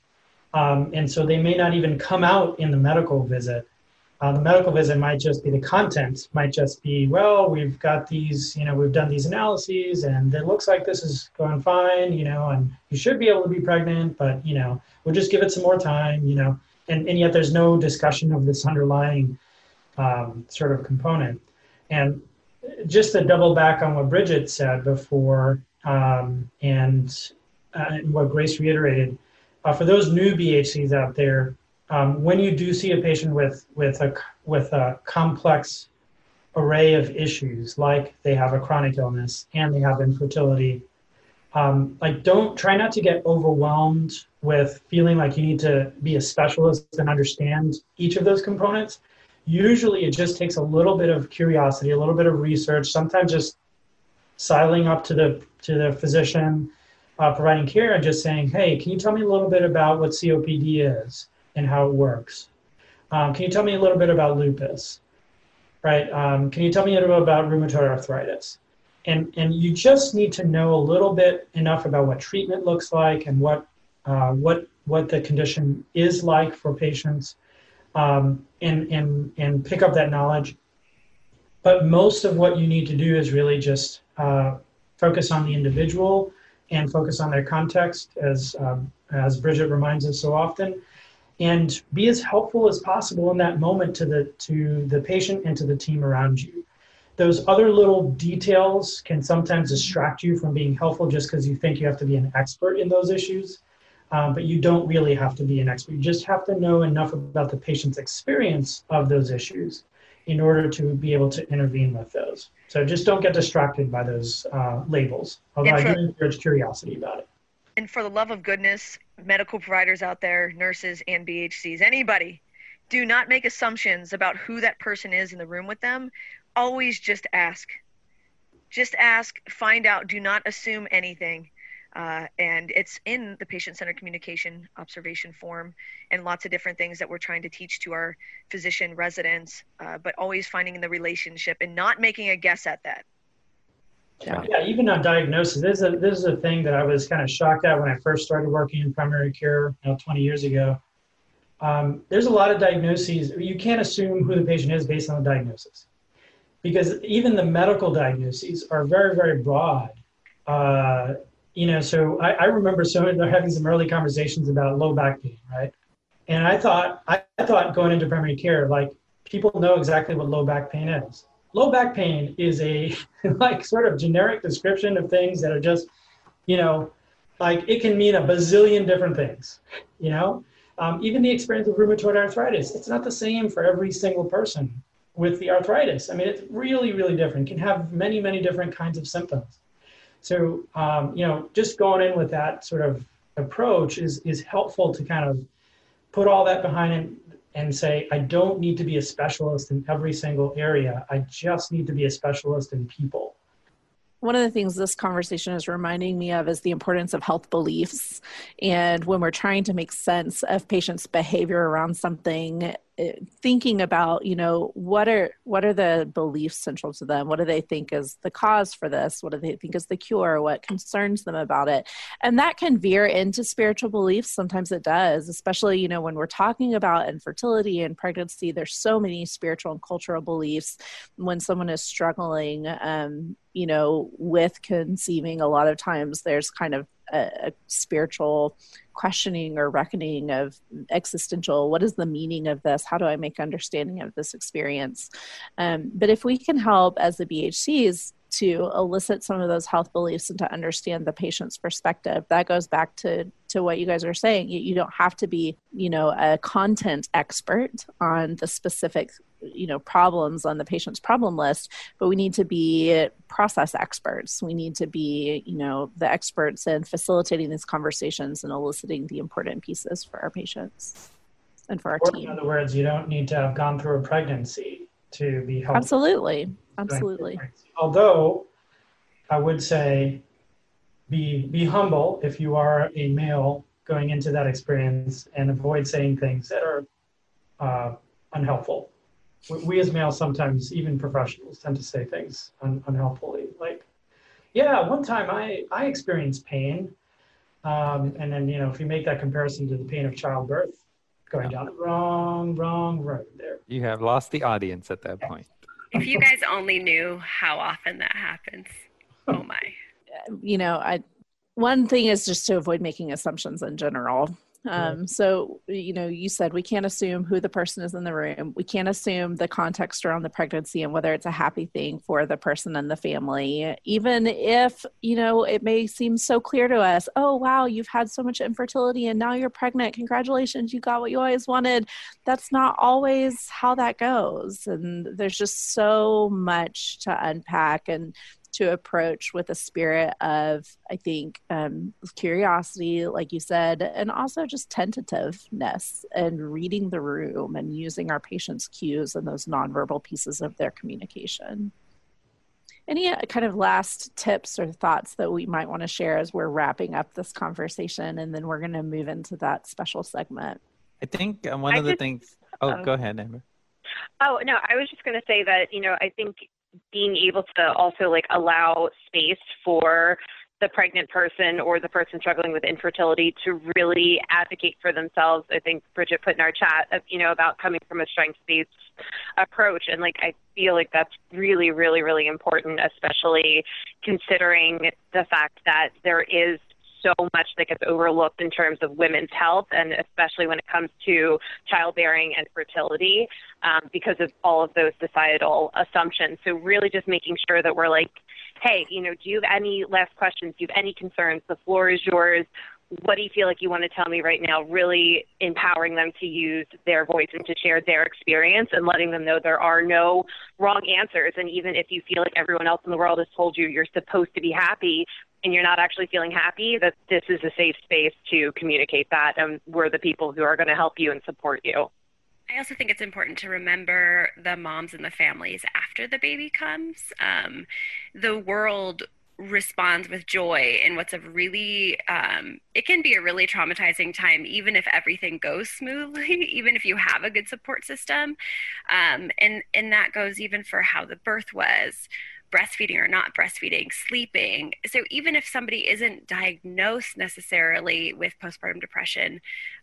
Um, and so they may not even come out in the medical visit. Uh, the medical visit might just be the content, might just be, well, we've got these, you know, we've done these analyses and it looks like this is going fine, you know, and you should be able to be pregnant, but, you know, we'll just give it some more time, you know, and, and yet there's no discussion of this underlying um, sort of component. And just to double back on what Bridget said before, um, and, uh, and, what Grace reiterated, uh, for those new BHCs out there, um, when you do see a patient with with a with a complex array of issues, like they have a chronic illness and they have infertility, um, like don't try not to get overwhelmed with feeling like you need to be a specialist and understand each of those components. Usually, it just takes a little bit of curiosity, a little bit of research, sometimes just sidling up to the to the physician uh, providing care and just saying, "Hey, can you tell me a little bit about what COPD is and how it works? Um, can you tell me a little bit about lupus? Right? Um, can you tell me a little bit about rheumatoid arthritis?" And and you just need to know a little bit enough about what treatment looks like and what uh, what what the condition is like for patients, um, and and and pick up that knowledge. But most of what you need to do is really just uh, focus on the individual and focus on their context, as um, as Bridget reminds us so often, and be as helpful as possible in that moment to the to the patient and to the team around you. those other little details can sometimes distract you from being helpful just because you think you have to be an expert in those issues. Um, but you don't really have to be an expert. You just have to know enough about the patient's experience of those issues in order to be able to intervene with those. So just don't get distracted by those uh, labels, although I do encourage curiosity about it. And for the love of goodness, medical providers out there, nurses and BHCs, anybody, do not make assumptions about who that person is in the room with them. Always just ask. Just ask, find out, do not assume anything. Uh, and it's in the patient centered communication observation form and lots of different things that we're trying to teach to our physician residents, uh, but always finding the relationship and not making a guess at that. Yeah. yeah, even on diagnosis, this is a this is a thing that I was kind of shocked at when I first started working in primary care, you know, 20 years ago. Um, there's a lot of diagnoses. You can't assume who the patient is based on the diagnosis, because even the medical diagnoses are very very broad. Uh, you know, so I, I remember so having some early conversations about low back pain, right? And I thought I thought going into primary care, like people know exactly what low back pain is low back pain is a like sort of generic description of things that are just, you know, like it can mean a bazillion different things, you know. Um, even the experience of rheumatoid arthritis, it's not the same for every single person with the arthritis. I mean, it's really, really different. Can have many, many different kinds of symptoms. So, um, you know, just going in with that sort of approach is is helpful to kind of put all that behind it and say, I don't need to be a specialist in every single area. I just need to be a specialist in people. One of the things this conversation is reminding me of is the importance of health beliefs. And when we're trying to make sense of patients' behavior around something, thinking about you know what are what are the beliefs central to them? What do they think is the cause for this? What do they think is the cure? What concerns them about it? And that can veer into spiritual beliefs. Sometimes it does especially you know when we're talking about infertility and pregnancy there's so many spiritual and cultural beliefs. When someone is struggling um, you know with conceiving a lot of times there's kind of a, a spiritual questioning or reckoning of existential what is the meaning of this? How do i make understanding of this experience? Um, but if we can help as the bhcs to elicit some of those health beliefs and to understand the patient's perspective. That goes back to to what you guys are saying. You, you don't have to be you know a content expert on the specific you know problems on the patient's problem list but we need to be process experts. We need to be you know the experts in facilitating these conversations and eliciting the important pieces for our patients and for our or, team. in other words you don't need to have gone through a pregnancy to be helpful. Absolutely. Absolutely. Although i would say be be humble if you are a male going into that experience and avoid saying things that are uh, unhelpful. We as males sometimes, even professionals, tend to say things un- unhelpfully. Like, yeah, one time I I experienced pain, um, and then you know if you make that comparison to the pain of childbirth, going down the wrong wrong road there. You have lost the audience at that point. If you guys only knew how often that happens, oh my. You know, I one thing is just to avoid making assumptions in general um, so, you know, you said we can't assume who the person is in the room. We can't assume the context around the pregnancy and whether it's a happy thing for the person and the family. Even if, you know, it may seem so clear to us, oh, wow, you've had so much infertility and now you're pregnant. Congratulations, you got what you always wanted. That's not always how that goes. And there's just so much to unpack. And to approach with a spirit of, I think, um, curiosity, like you said, and also just tentativeness and reading the room and using our patients' cues and those nonverbal pieces of their communication. Any uh, kind of last tips or thoughts that we might want to share as we're wrapping up this conversation, and then we're going to move into that special segment. I think uh, one I of the things. Oh, um, go ahead, Amber. Oh no, I was just going to say that you know I think being able to also like allow space for the pregnant person or the person struggling with infertility to really advocate for themselves. I think Bridget put in our chat, of, you know, about coming from a strengths-based approach, and like I feel like that's really, really, really important, especially considering the fact that there is so much that gets overlooked in terms of women's health, and especially when it comes to childbearing and fertility, um, because of all of those societal assumptions. So, really, just making sure that we're like, hey, you know, do you have any last questions? Do you have any concerns? The floor is yours what do you feel like you want to tell me right now? Really empowering them to use their voice and to share their experience and letting them know there are no wrong answers. And even if you feel like everyone else in the world has told you you're supposed to be happy and you're not actually feeling happy, that this is a safe space to communicate that. And we're the people who are going to help you and support you. I also think it's important to remember the moms and the families after the baby comes. Um, the world responds with joy in what's a really um, it can be a really traumatizing time even if everything goes smoothly even if you have a good support system um, and and that goes even for how the birth was breastfeeding or not breastfeeding sleeping so even if somebody isn't diagnosed necessarily with postpartum depression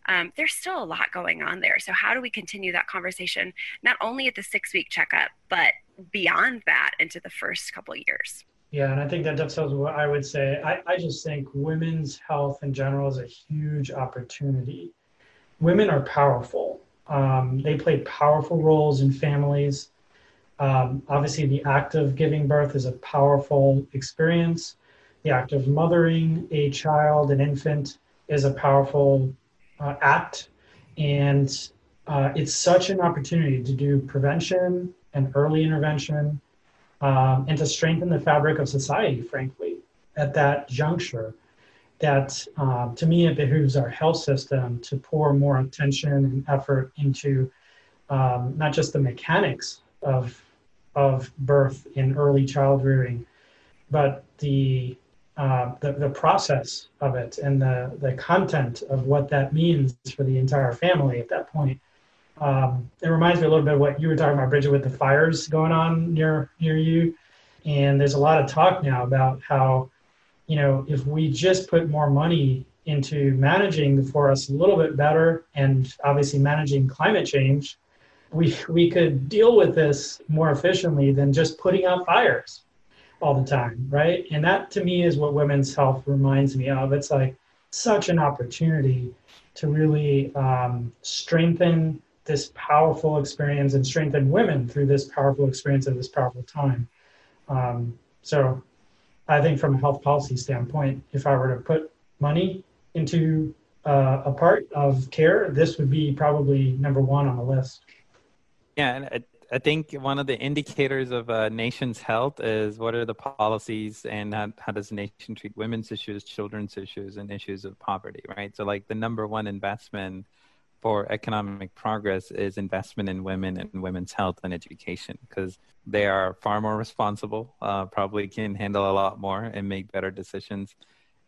um, there's still a lot going on there so how do we continue that conversation not only at the six week checkup but beyond that into the first couple years yeah, and I think that dovetails what I would say. I, I just think women's health in general is a huge opportunity. Women are powerful. Um, they play powerful roles in families. Um, obviously, the act of giving birth is a powerful experience. The act of mothering a child, an infant, is a powerful uh, act. And uh, it's such an opportunity to do prevention and early intervention um, and to strengthen the fabric of society, frankly, at that juncture. That um, to me, it behooves our health system to pour more attention and effort into um, not just the mechanics of, of birth in early child rearing, but the, uh, the, the process of it and the, the content of what that means for the entire family at that point um, it reminds me a little bit of what you were talking about, Bridget, with the fires going on near near you. And there's a lot of talk now about how, you know, if we just put more money into managing the forests a little bit better, and obviously managing climate change, we we could deal with this more efficiently than just putting out fires all the time, right? And that to me is what women's health reminds me of. It's like such an opportunity to really um, strengthen this powerful experience and strengthen women through this powerful experience at this powerful time. Um, so I think from a health policy standpoint, if I were to put money into uh, a part of care, this would be probably number one on the list. Yeah, and I, I think one of the indicators of a nation's health is what are the policies and how, how does the nation treat women's issues, children's issues, and issues of poverty, right? So, like the number one investment for economic progress is investment in women and women's health and education because they are far more responsible, uh, probably can handle a lot more and make better decisions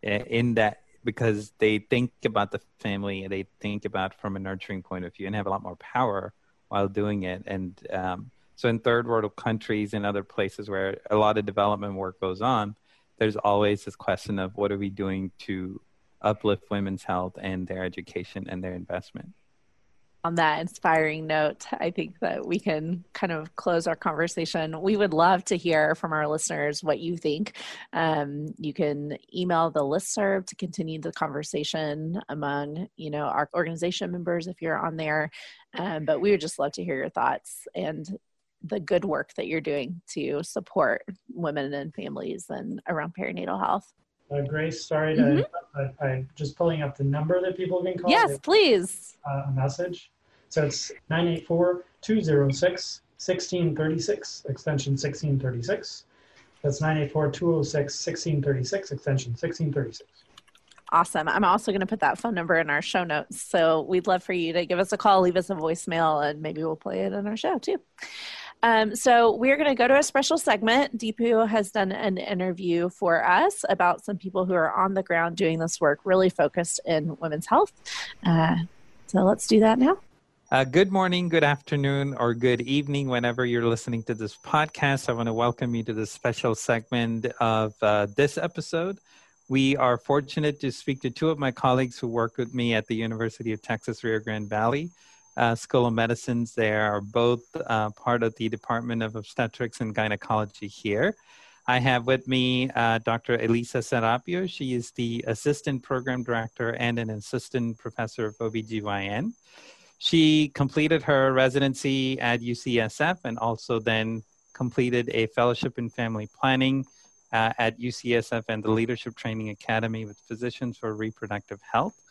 in that because they think about the family they think about from a nurturing point of view and have a lot more power while doing it. And um, so in third world countries and other places where a lot of development work goes on, there's always this question of what are we doing to uplift women's health and their education and their investment on that inspiring note, I think that we can kind of close our conversation. We would love to hear from our listeners what you think. Um, you can email the listserv to continue the conversation among, you know, our organization members if you're on there. Um, but we would just love to hear your thoughts and the good work that you're doing to support women and families and around perinatal health. Uh, Grace, sorry to, mm-hmm. I, am just pulling up the number that people can call. Yes, please. Uh, a message. So it's 984 206 1636, extension 1636. That's 984 206 1636, extension 1636. Awesome. I'm also going to put that phone number in our show notes. So we'd love for you to give us a call, leave us a voicemail, and maybe we'll play it in our show too. Um, so we're going to go to a special segment. Deepu has done an interview for us about some people who are on the ground doing this work, really focused in women's health. Uh, so let's do that now. Uh, good morning, good afternoon, or good evening, whenever you're listening to this podcast. I want to welcome you to this special segment of uh, this episode. We are fortunate to speak to two of my colleagues who work with me at the University of Texas Rio Grande Valley uh, School of Medicines. They are both uh, part of the Department of Obstetrics and Gynecology here. I have with me uh, Dr. Elisa Serapio. She is the Assistant Program Director and an Assistant Professor of OBGYN. She completed her residency at UCSF and also then completed a fellowship in family planning uh, at UCSF and the Leadership Training Academy with Physicians for Reproductive Health.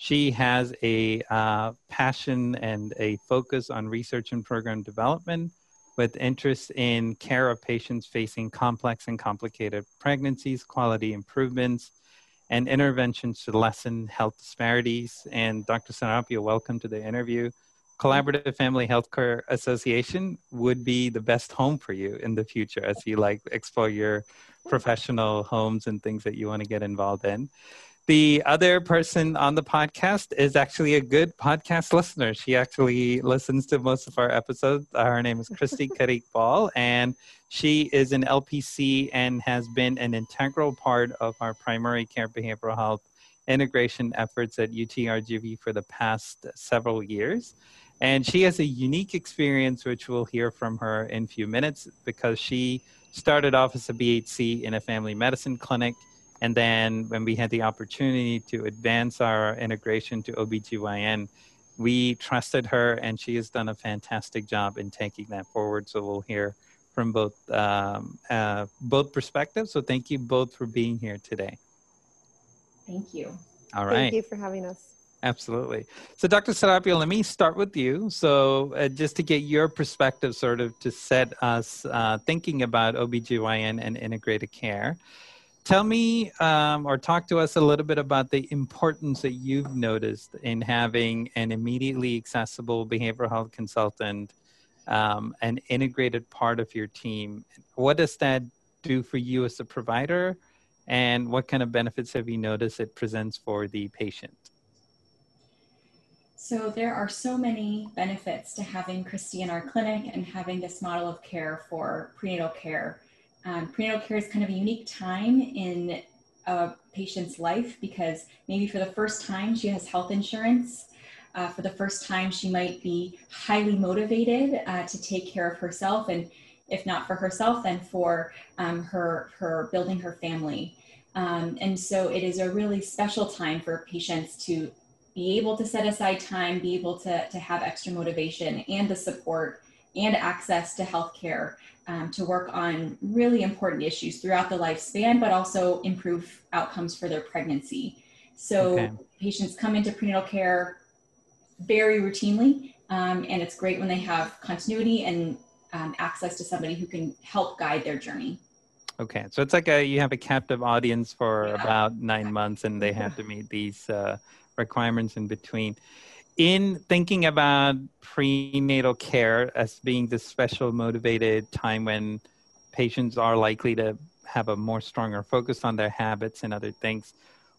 She has a uh, passion and a focus on research and program development with interest in care of patients facing complex and complicated pregnancies, quality improvements, and interventions to lessen health disparities. And Dr. Serapio, welcome to the interview. Collaborative Family Healthcare Association would be the best home for you in the future as you like explore your professional homes and things that you want to get involved in. The other person on the podcast is actually a good podcast listener. She actually listens to most of our episodes. Uh, her name is Christy Karik Ball, and she is an LPC and has been an integral part of our primary care behavioral health integration efforts at UTRGV for the past several years. And she has a unique experience, which we'll hear from her in a few minutes, because she started off as a BHC in a family medicine clinic and then when we had the opportunity to advance our integration to OBGYN, we trusted her and she has done a fantastic job in taking that forward. So we'll hear from both um, uh, both perspectives. So thank you both for being here today. Thank you. All right. Thank you for having us. Absolutely. So, Dr. Serapio, let me start with you. So, uh, just to get your perspective, sort of to set us uh, thinking about OBGYN and integrated care tell me um, or talk to us a little bit about the importance that you've noticed in having an immediately accessible behavioral health consultant um, an integrated part of your team. What does that do for you as a provider? And what kind of benefits have you noticed it presents for the patient? So there are so many benefits to having Christy in our clinic and having this model of care for prenatal care um, prenatal care is kind of a unique time in a patient's life because maybe for the first time she has health insurance. Uh, for the first time, she might be highly motivated uh, to take care of herself, and if not for herself, then for um, her her building her family. Um, and so, it is a really special time for patients to be able to set aside time, be able to to have extra motivation and the support and access to healthcare um, to work on really important issues throughout the lifespan, but also improve outcomes for their pregnancy. So okay. patients come into prenatal care very routinely, um, and it's great when they have continuity and um, access to somebody who can help guide their journey. Okay, so it's like a you have a captive audience for yeah. about nine months, and they have to meet these uh, requirements in between in thinking about prenatal care as being this special motivated time when patients are likely to have a more stronger focus on their habits and other things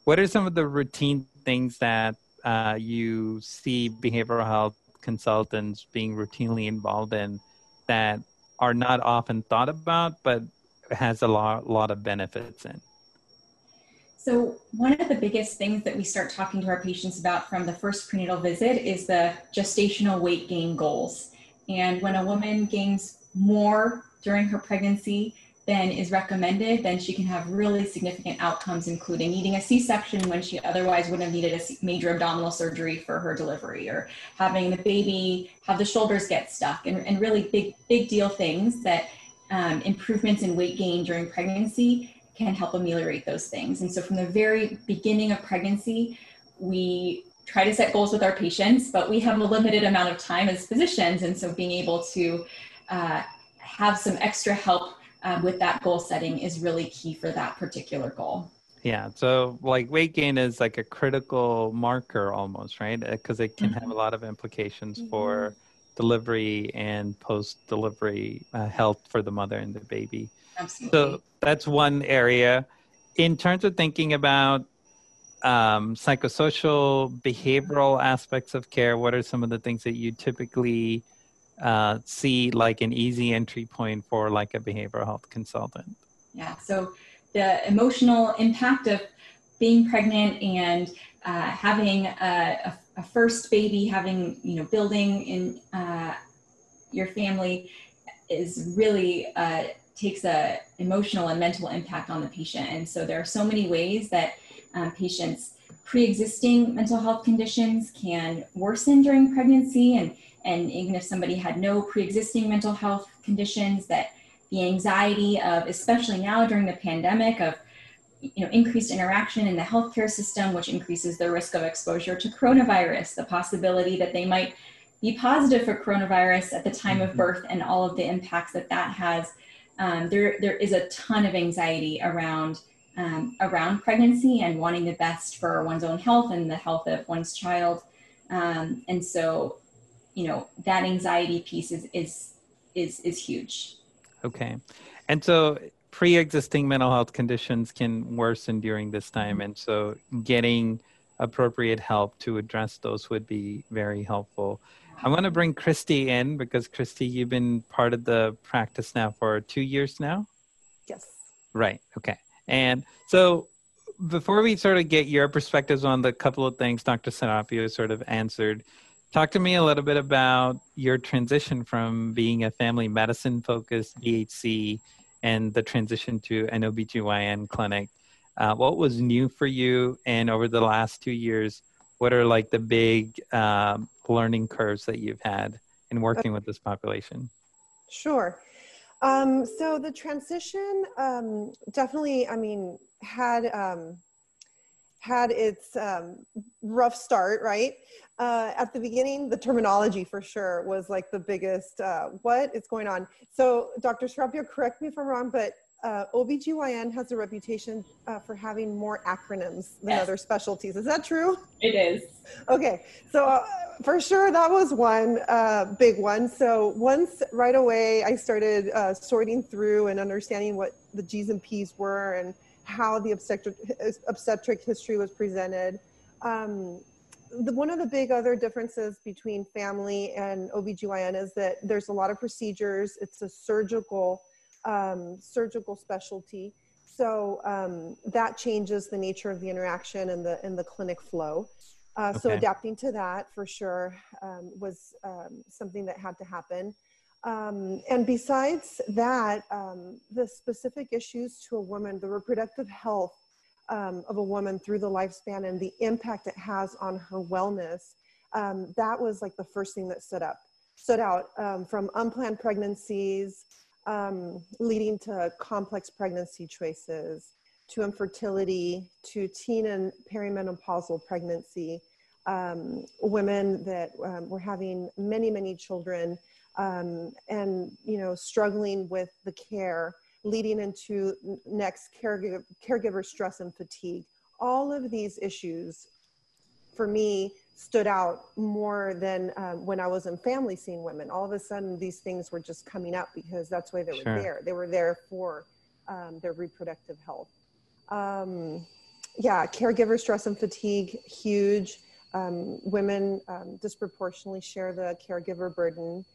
what are some of the routine things that uh, you see behavioral health consultants being routinely involved in that are not often thought about but has a lot, lot of benefits in so, one of the biggest things that we start talking to our patients about from the first prenatal visit is the gestational weight gain goals. And when a woman gains more during her pregnancy than is recommended, then she can have really significant outcomes, including needing a C section when she otherwise wouldn't have needed a major abdominal surgery for her delivery, or having the baby have the shoulders get stuck, and, and really big, big deal things that um, improvements in weight gain during pregnancy can help ameliorate those things. And so from the very beginning of pregnancy, we try to set goals with our patients, but we have a limited amount of time as physicians. And so being able to uh, have some extra help uh, with that goal setting is really key for that particular goal. Yeah. So, like, weight gain is like a critical marker almost, right? Because uh, it can mm-hmm. have a lot of implications mm-hmm. for delivery and post delivery uh, health for the mother and the baby. Absolutely. So, that's one area. In terms of thinking about um, psychosocial, behavioral aspects of care, what are some of the things that you typically uh, see like an easy entry point for like a behavioral health consultant? Yeah, so the emotional impact of being pregnant and uh, having a, a, first baby, having you know building in uh, your family is really uh, takes a emotional and mental impact on the patient. And so there are so many ways that um, patients pre-existing mental health conditions can worsen during pregnancy and and even if somebody had no pre-existing mental health conditions that the anxiety of especially now during the pandemic of you know increased interaction in the healthcare system which increases the risk of exposure to coronavirus the possibility that they might be positive for coronavirus at the time of mm-hmm. birth and all of the impacts that that has um, there there is a ton of anxiety around um, around pregnancy and wanting the best for one's own health and the health of one's child. Um, and so you know that anxiety piece is is is is huge. Okay. And so pre-existing mental health conditions can worsen during this time. And so getting appropriate help to address those would be very helpful i'm going to bring christy in because christy you've been part of the practice now for two years now yes right okay and so before we sort of get your perspectives on the couple of things dr serapio sort of answered talk to me a little bit about your transition from being a family medicine focused BHC and the transition to an OBGYN clinic. Uh, what was new for you? And over the last two years, what are like the big um, learning curves that you've had in working with this population? Sure. Um, so the transition um, definitely, I mean, had um, had its um, rough start, right? Uh, at the beginning, the terminology for sure was like the biggest, uh, what is going on? So Dr. Serapio, correct me if I'm wrong, but uh, OBGYN has a reputation uh, for having more acronyms than yes. other specialties. Is that true? It is. Okay, so uh, for sure that was one uh, big one. So once right away I started uh, sorting through and understanding what the G's and P's were and how the obstetric, obstetric history was presented. Um, the, one of the big other differences between family and OBGYN is that there's a lot of procedures. It's a surgical, um, surgical specialty. So um, that changes the nature of the interaction and the, and the clinic flow. Uh, okay. So adapting to that for sure um, was um, something that had to happen. Um, and besides that, um, the specific issues to a woman, the reproductive health um, of a woman through the lifespan and the impact it has on her wellness, um, that was like the first thing that stood up, stood out um, from unplanned pregnancies, um, leading to complex pregnancy choices, to infertility, to teen and perimenopausal pregnancy, women that were having many, many children um, and you know struggling with the care leading into next caregiver, caregiver stress and fatigue. All of these issues for me stood out more than um, when i was in family seeing women. All of a sudden these things were just coming up because that's why they were sure. there. They were there for um, their reproductive health. Um, yeah caregiver stress and fatigue huge. Um, women um, disproportionately share the caregiver burden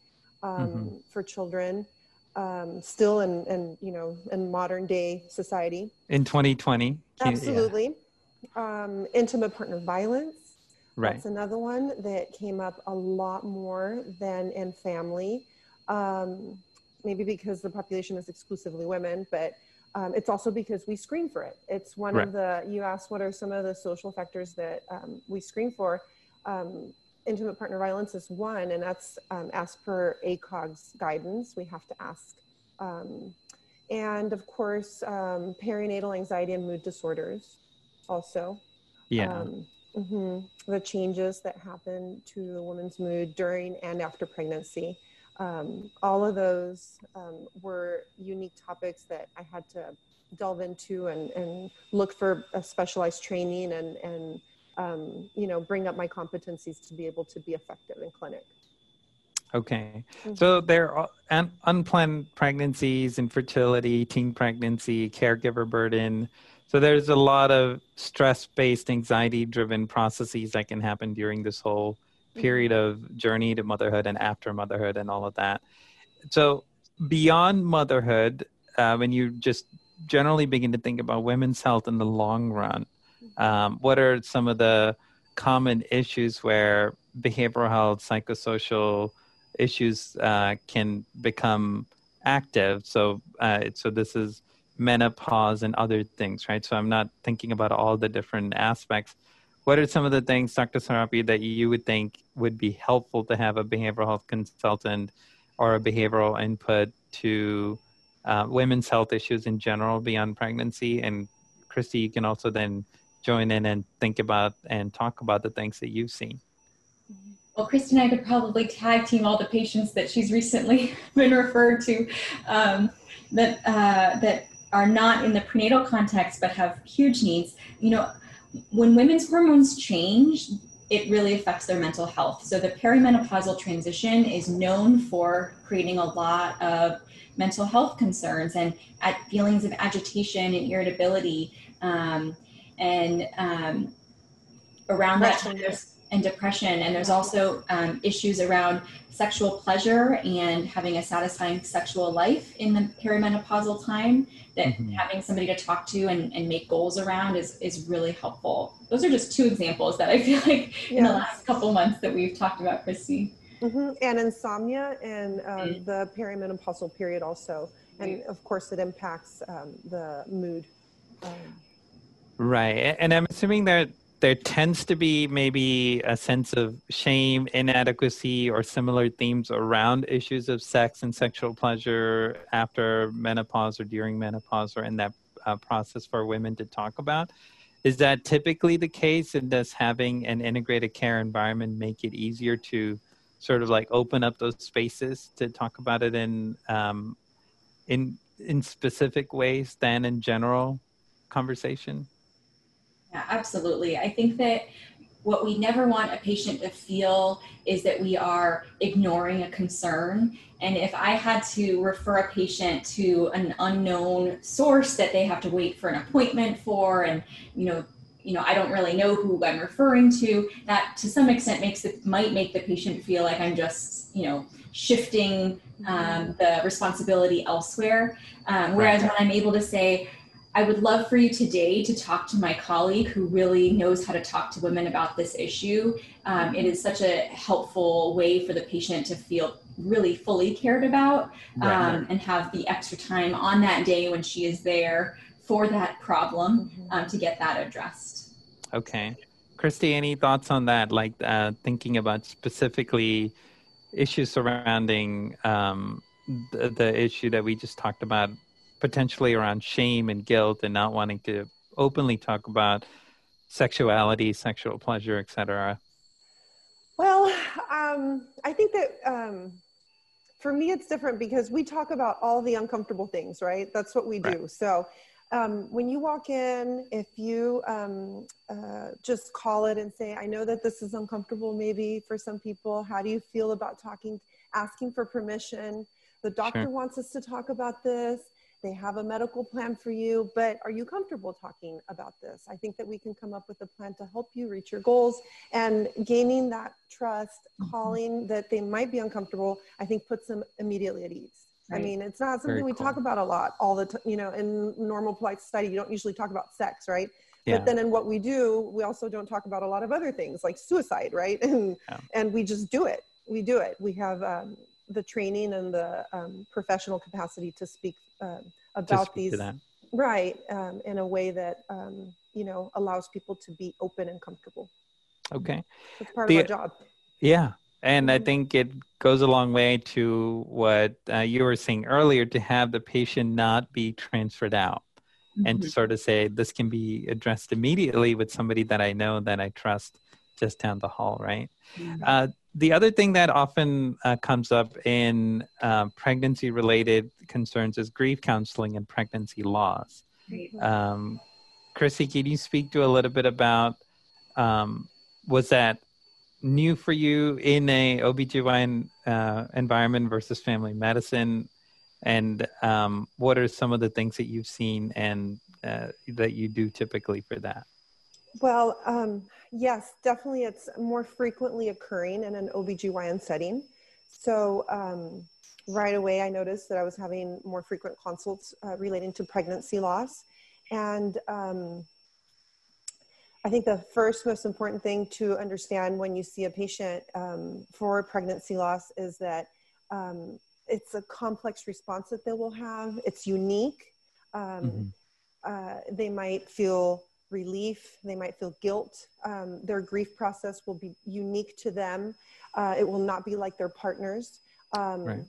um, mm-hmm. for children um, still in, in you know in modern day society. In 2020 absolutely yeah. um, intimate partner violence right that's another one that came up a lot more than in family um, maybe because the population is exclusively women but um, it's also because we screen for it it's one right. of the you asked what are some of the social factors that um, we screen for um, intimate partner violence is one, and that's um, as per ACOG's guidance. We have to ask. Um, and of course, um, perinatal anxiety and mood disorders also. Yeah. Mm-hmm, the changes that happen to the woman's mood during and after pregnancy. Um, all of those um, were unique topics that I had to delve into and, and look for a specialized training and, and um, you know, bring up my competencies to be able to be effective in clinic. Okay. Mm-hmm. So there are un- unplanned pregnancies, infertility, teen pregnancy, caregiver burden. So there's a lot of stress-based, anxiety-driven processes that can happen during this whole mm-hmm. period of journey to motherhood and after motherhood and all of that. So beyond motherhood, uh, when you just generally begin to think about women's health in the long run, um, what are some of the common issues where behavioral health, psychosocial issues uh, can become active. So, uh, so this is menopause and other things, right? So I'm not thinking about all the different aspects. What are some of the things, Dr. Serapio, that you would think would be helpful to have a behavioral health consultant or a behavioral input to uh, women's health issues in general beyond pregnancy? And Christy, you can also then join in and think about and talk about the things that you've seen. Well, Christy and I could probably tag team all the patients that she's recently been referred to um, that uh, that are not in the prenatal context but have huge needs. You know, when women's hormones change, it really affects their mental health. So the perimenopausal transition is known for creating a lot of mental health concerns and at feelings of agitation and irritability. Um, and um, around that time, there's and depression. And there's also um, issues around sexual pleasure and having a satisfying sexual life in the perimenopausal time that mm-hmm. having somebody to talk to and, and make goals around is, is really helpful. Those are just two examples that I feel like in the last couple months that we've talked about, Christy. Mm-hmm. And insomnia and um, mm-hmm. the perimenopausal period also. And of course, it impacts um, the mood. Um, right. And I'm assuming that there tends to be maybe a sense of shame, inadequacy, or similar themes around issues of sex and sexual pleasure after menopause or during menopause or in that uh, process for women to talk about. Is that typically the case? And does having an integrated care environment make it easier to sort of like open up those spaces to talk about it in um, in in specific ways than in general conversation? Yeah, absolutely. I think that what we never want a patient to feel is that we are ignoring a concern. And if I had to refer a patient to an unknown source that they have to wait for an appointment for, and you know, you know, I don't really know who I'm referring to, that to some extent makes it might make the patient feel like I'm just, you know, shifting um, the responsibility elsewhere. Um, whereas when I'm able to say, I would love for you today to talk to my colleague who really knows how to talk to women about this issue. Um, it is such a helpful way for the patient to feel really fully cared about um, and have the extra time on that day when she is there for that problem mm-hmm. um, to get that addressed. Okay. Christy, any thoughts on that? Like uh, thinking about specifically issues surrounding um, the, the issue that we just talked about potentially around shame and guilt and not wanting to openly talk about sexuality, sexual pleasure, etc. Well, um, I think that um, for me it's different because we talk about all the uncomfortable things, right? That's what we do. So um, when you walk in, if you um, uh, just call it and say, I know that this is uncomfortable maybe for some people. How do you feel about talking, asking for permission? The doctor sure. wants us to talk about this they have a medical plan for you, but are you comfortable talking about this? I think that we can come up with a plan to help you reach your goals and gaining that trust, mm-hmm. calling that they might be uncomfortable, I think puts them immediately at ease. Right. I mean, it's not something Very we cool. talk about a lot all the time, you know, in normal polite society, you don't usually talk about sex, right? Yeah. But then in what we do, we also don't talk about a lot of other things like suicide, right? And, yeah. and we just do it. We do it. We have um, the training and the um, professional capacity to speak um, about these right um, in a way that um, you know allows people to be open and comfortable. Okay. That's part the, of our job. Yeah and mm-hmm. i think it goes a long way to what uh, you were saying earlier to have the patient not be transferred out mm-hmm. and to sort of say this can be addressed immediately with somebody that i know that i trust just down the hall right mm-hmm. uh, the other thing that often uh, comes up in uh, pregnancy related concerns is grief counseling and pregnancy loss. Um, Chrissy, can you speak to a little bit about um, was that new for you in a OBGYN uh, environment versus family medicine? And um, what are some of the things that you've seen and uh, that you do typically for that? Well, um, yes, definitely it's more frequently occurring in an OBGYN setting. So um, right away I noticed that I was having more frequent consults uh, relating to pregnancy loss. And um, I think the first most important thing to understand when you see a patient um, for pregnancy loss is that um, it's a complex response that they will have. It's unique. Um, mm-hmm. uh, they might feel relief. They might feel guilt. Um, their grief process will be unique to them. Uh, it will not be like their partners. Um, right.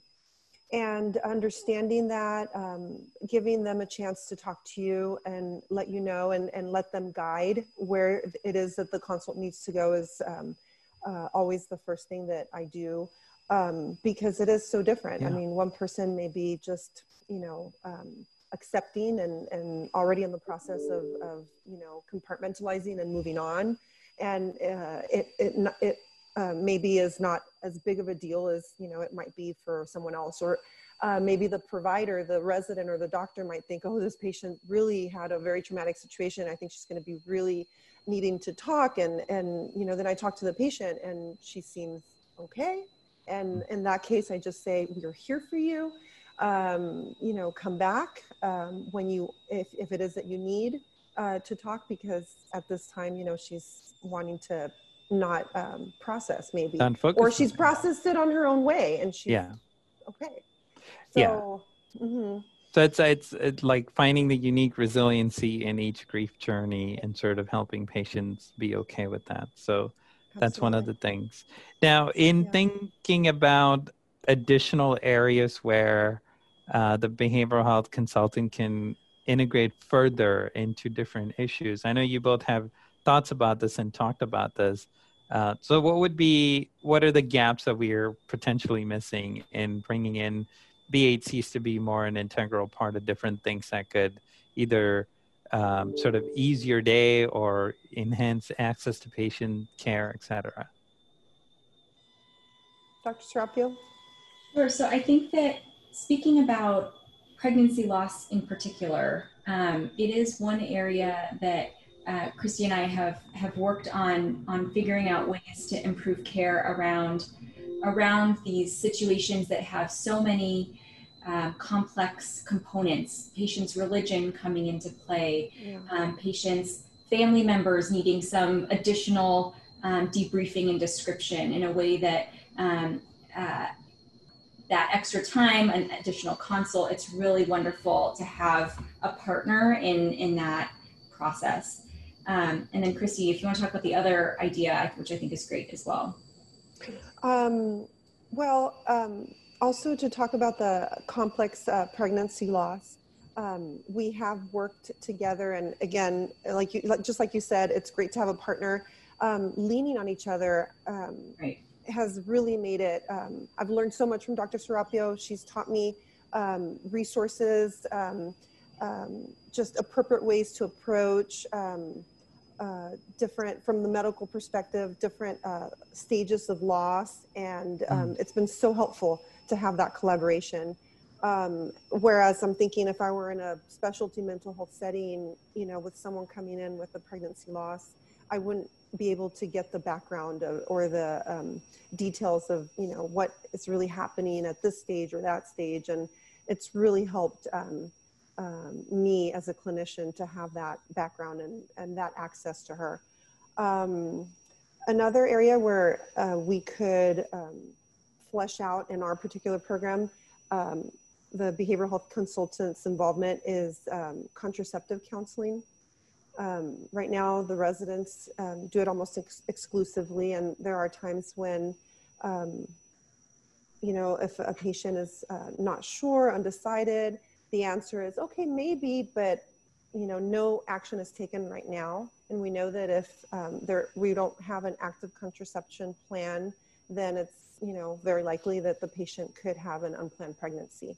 And understanding that, um, giving them a chance to talk to you and let you know and, and let them guide where it is that the consult needs to go is um, uh, always the first thing that I do um, because it is so different. Yeah. I mean, one person may be just, you know, um, accepting and, and already in the process of, of, you know, compartmentalizing and moving on. And uh, it, it, it uh, maybe is not as big of a deal as, you know, it might be for someone else. Or uh, maybe the provider, the resident or the doctor might think, oh, this patient really had a very traumatic situation. I think she's going to be really needing to talk. And, and, you know, then I talk to the patient and she seems okay and in that case, I just say, we're here for you. Um, you know, come back um, when you, if, if it is that you need uh, to talk, because at this time, you know, she's wanting to not um, process maybe, or she's processed it on her own way and she's yeah. okay. So, yeah. Mm-hmm. So it's, it's it's like finding the unique resiliency in each grief journey and sort of helping patients be okay with that. So that's one of the things. Now, in yeah. thinking about additional areas where uh, the behavioral health consultant can integrate further into different issues, I know you both have thoughts about this and talked about this. Uh, so, what would be what are the gaps that we are potentially missing in bringing in BHCs to be more an integral part of different things that could either um, sort of ease your day or enhance access to patient care, etc. Dr. Serapio? Sure. So I think that speaking about pregnancy loss in particular, um, it is one area that uh, Christy and I have have worked on on figuring out ways to improve care around around these situations that have so many uh, complex components, patients' religion coming into play, yeah. um, patients' family members needing some additional um, debriefing and description in a way that um, uh, that extra time, an additional consult, it's really wonderful to have a partner in in that process. Um, and then Christy, if you want to talk about the other idea, which I think is great as well. Um, well, um, also to talk about the complex uh, pregnancy loss. Um, we have worked together, and again, like you, just like you said, it's great to have a partner. Um, leaning on each other um, right. Has really made it. Um, I've learned so much from Dr. Serapio. She's taught me um, resources, um, just appropriate ways to approach. Uh, different from the medical perspective, different uh, stages of loss, and mm. it's been so helpful to have that collaboration. Um, whereas I'm thinking if I were in a specialty mental health setting, you know, with someone coming in with a pregnancy loss, I wouldn't be able to get the background of, or the um, details of, you know, what is really happening at this stage or that stage. And it's really helped um, um me as a clinician to have that background and, and that access to her. Um, another area where uh, we could um, flesh out in our particular program, um, the behavioral health consultant's involvement is contraceptive counseling. Um, right now, the residents um, do it almost ex- exclusively, and there are times when, um, you know, if a patient is uh, not sure, undecided, the answer is okay, maybe, but you know, no action is taken right now. And we know that if um, there we don't have an active contraception plan, then it's you know, very likely that the patient could have an unplanned pregnancy,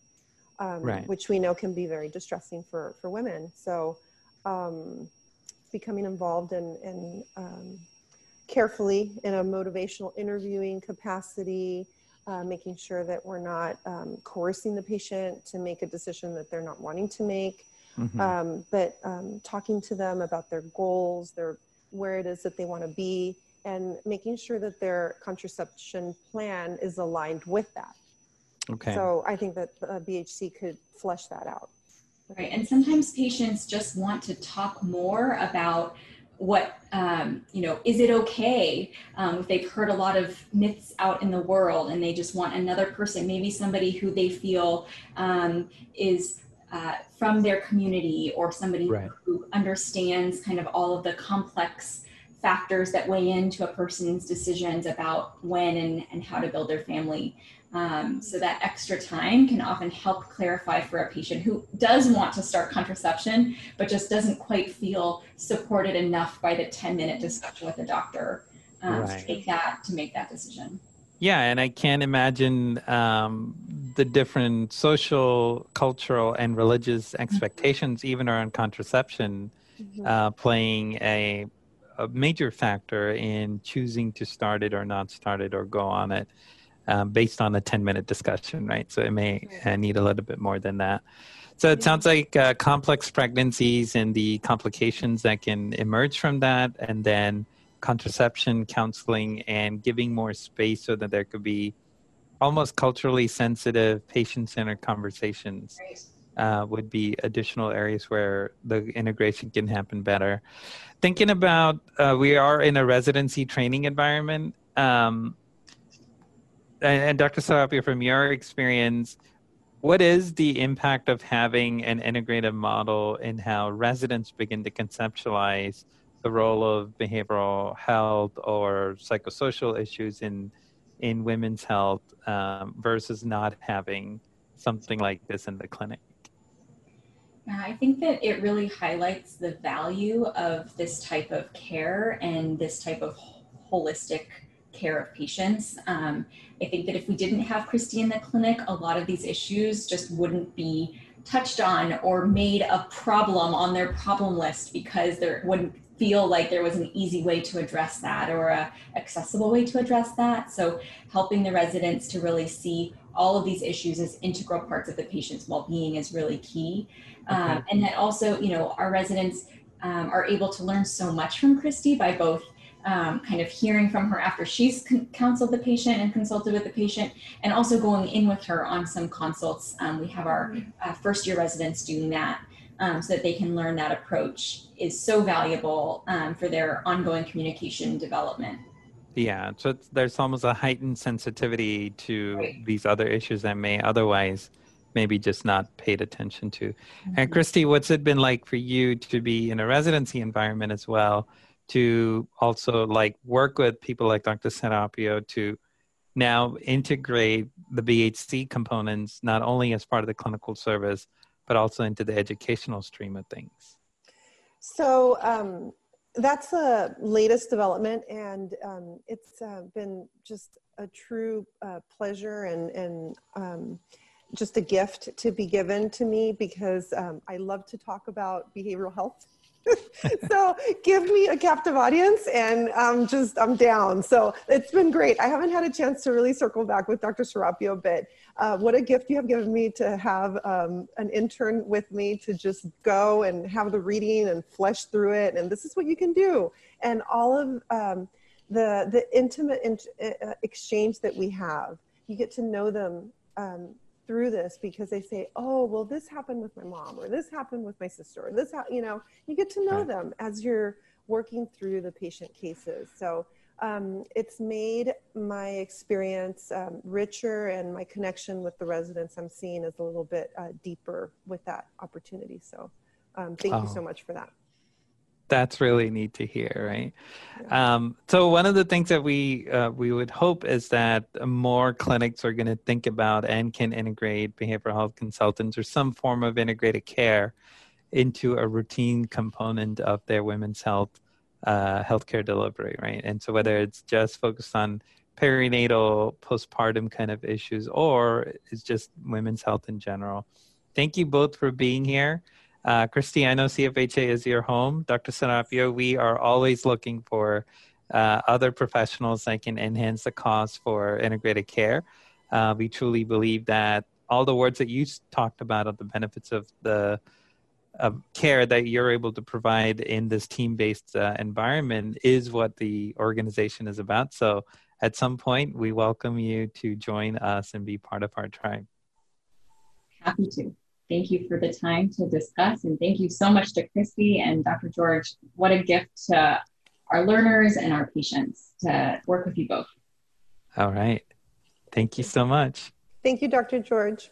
um, right. which we know can be very distressing for, for women. So, um, becoming involved in, in um, carefully in a motivational interviewing capacity, uh, making sure that we're not um, coercing the patient to make a decision that they're not wanting to make, mm-hmm. Um, but um, talking to them about their goals, their where it is that they want to be, and making sure that their contraception plan is aligned with that. Okay. So I think that the BHC could flesh that out. Right. And sometimes patients just want to talk more about what um, you know is it okay um, if they've heard a lot of myths out in the world and they just want another person maybe somebody who they feel um, is uh, from their community or somebody right. who understands kind of all of the complex factors that weigh into a person's decisions about when and, and how to build their family um, so that extra time can often help clarify for a patient who does want to start contraception, but just doesn't quite feel supported enough by the 10 minute discussion with a doctor um, right. to take that to make that decision. Yeah, and I can't imagine um, the different social, cultural, and religious mm-hmm. expectations, mm-hmm. even around contraception, mm-hmm. uh, playing a, a major factor in choosing to start it or not start it or go on it um, based on a 10 minute discussion, right? So it may uh, need a little bit more than that. So it sounds like uh, complex pregnancies and the complications that can emerge from that, and then contraception counseling and giving more space so that there could be almost culturally sensitive, patient centered conversations. Uh, would be additional areas where the integration can happen better. Thinking about, uh, we are in a residency training environment. Um, and, Dr. Serapio, from your experience, what is the impact of having an integrative model in how residents begin to conceptualize the role of behavioral health or psychosocial issues in in women's health um, versus not having something like this in the clinic? I think that it really highlights the value of this type of care and this type of holistic care of patients. Um, I think that if we didn't have Christy in the clinic, a lot of these issues just wouldn't be touched on or made a problem on their problem list because there wouldn't feel like there was an easy way to address that or a accessible way to address that. So helping the residents to really see all of these issues as integral parts of the patient's well-being is really key. Okay. Um, and then also, you know, our residents um, are able to learn so much from Christy by both um, kind of hearing from her after she's con- counseled the patient and consulted with the patient, and also going in with her on some consults. Um, we have our uh, first year residents doing that um, so that they can learn that approach is so valuable um, for their ongoing communication development. Yeah, so there's almost a heightened sensitivity to right. these other issues that may otherwise maybe just not paid attention to. Mm-hmm. And Christy, what's it been like for you to be in a residency environment as well? To also like work with people like Dr. Serapio to now integrate the BHC components not only as part of the clinical service, but also into the educational stream of things. So um, that's the latest development, and um, it's uh, been just a true uh, pleasure and, and um, just a gift to be given to me because um, I love to talk about behavioral health so give me a captive audience and I'm just I'm down. So it's been great. I haven't had a chance to really circle back with Dr. Serapio, but uh, what a gift you have given me to have um, an intern with me to just go and have the reading and flesh through it. And this is what you can do. And all of um, the the intimate in, uh, exchange that we have, you get to know them um, through this because they say, "Oh, well, this happened with my mom, or this happened with my sister, or this," you know, you get to know right. them as you're working through the patient cases. So um, it's made my experience um, richer, and my connection with the residents I'm seeing is a little bit uh, deeper with that opportunity. So um, thank oh. you so much for that that's really neat to hear, right? Yeah. Um, so one of the things that we uh, we would hope is that more clinics are going to think about and can integrate behavioral health consultants or some form of integrated care into a routine component of their women's health uh, healthcare delivery, right? And so whether it's just focused on perinatal, postpartum kind of issues, or it's just women's health in general. Thank you both for being here. Uh, know CFHA is your home. Dr. Serapio, we are always looking for uh, other professionals that can enhance the cost for integrated care. Uh, we truly believe that all the words that you talked about of the benefits of the of care that you're able to provide in this team-based uh, environment is what the organization is about. So at some point, we welcome you to join us and be part of our tribe. Happy to. Thank you for the time to discuss. And thank you so much to Christy and Dr. George. What a gift to our learners and our patients to work with you both. All right. Thank you so much. Thank you, Dr. George.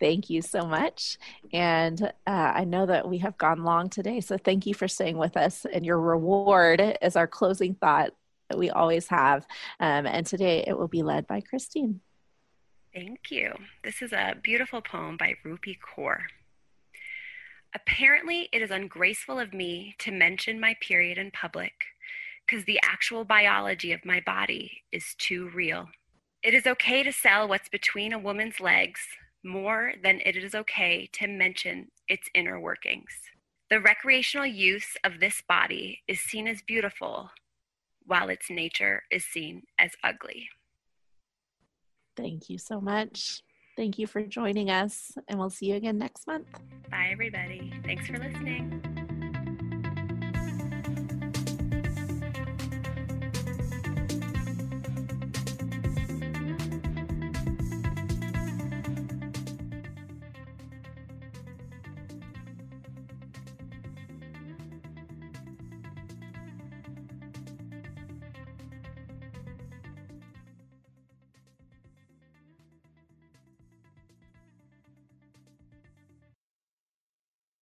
Thank you so much. And uh, I know that we have gone long today, so thank you for staying with us. And your reward is our closing thought that we always have. Um, and today it will be led by Christine. Thank you. This is a beautiful poem by Rupi Kaur. Apparently, it is ungraceful of me to mention my period in public because the actual biology of my body is too real. It is okay to sell what's between a woman's legs more than it is okay to mention its inner workings. The recreational use of this body is seen as beautiful, while its nature is seen as ugly. Thank you so much. Thank you for joining us, and we'll see you again next month. Bye, everybody. Thanks for listening.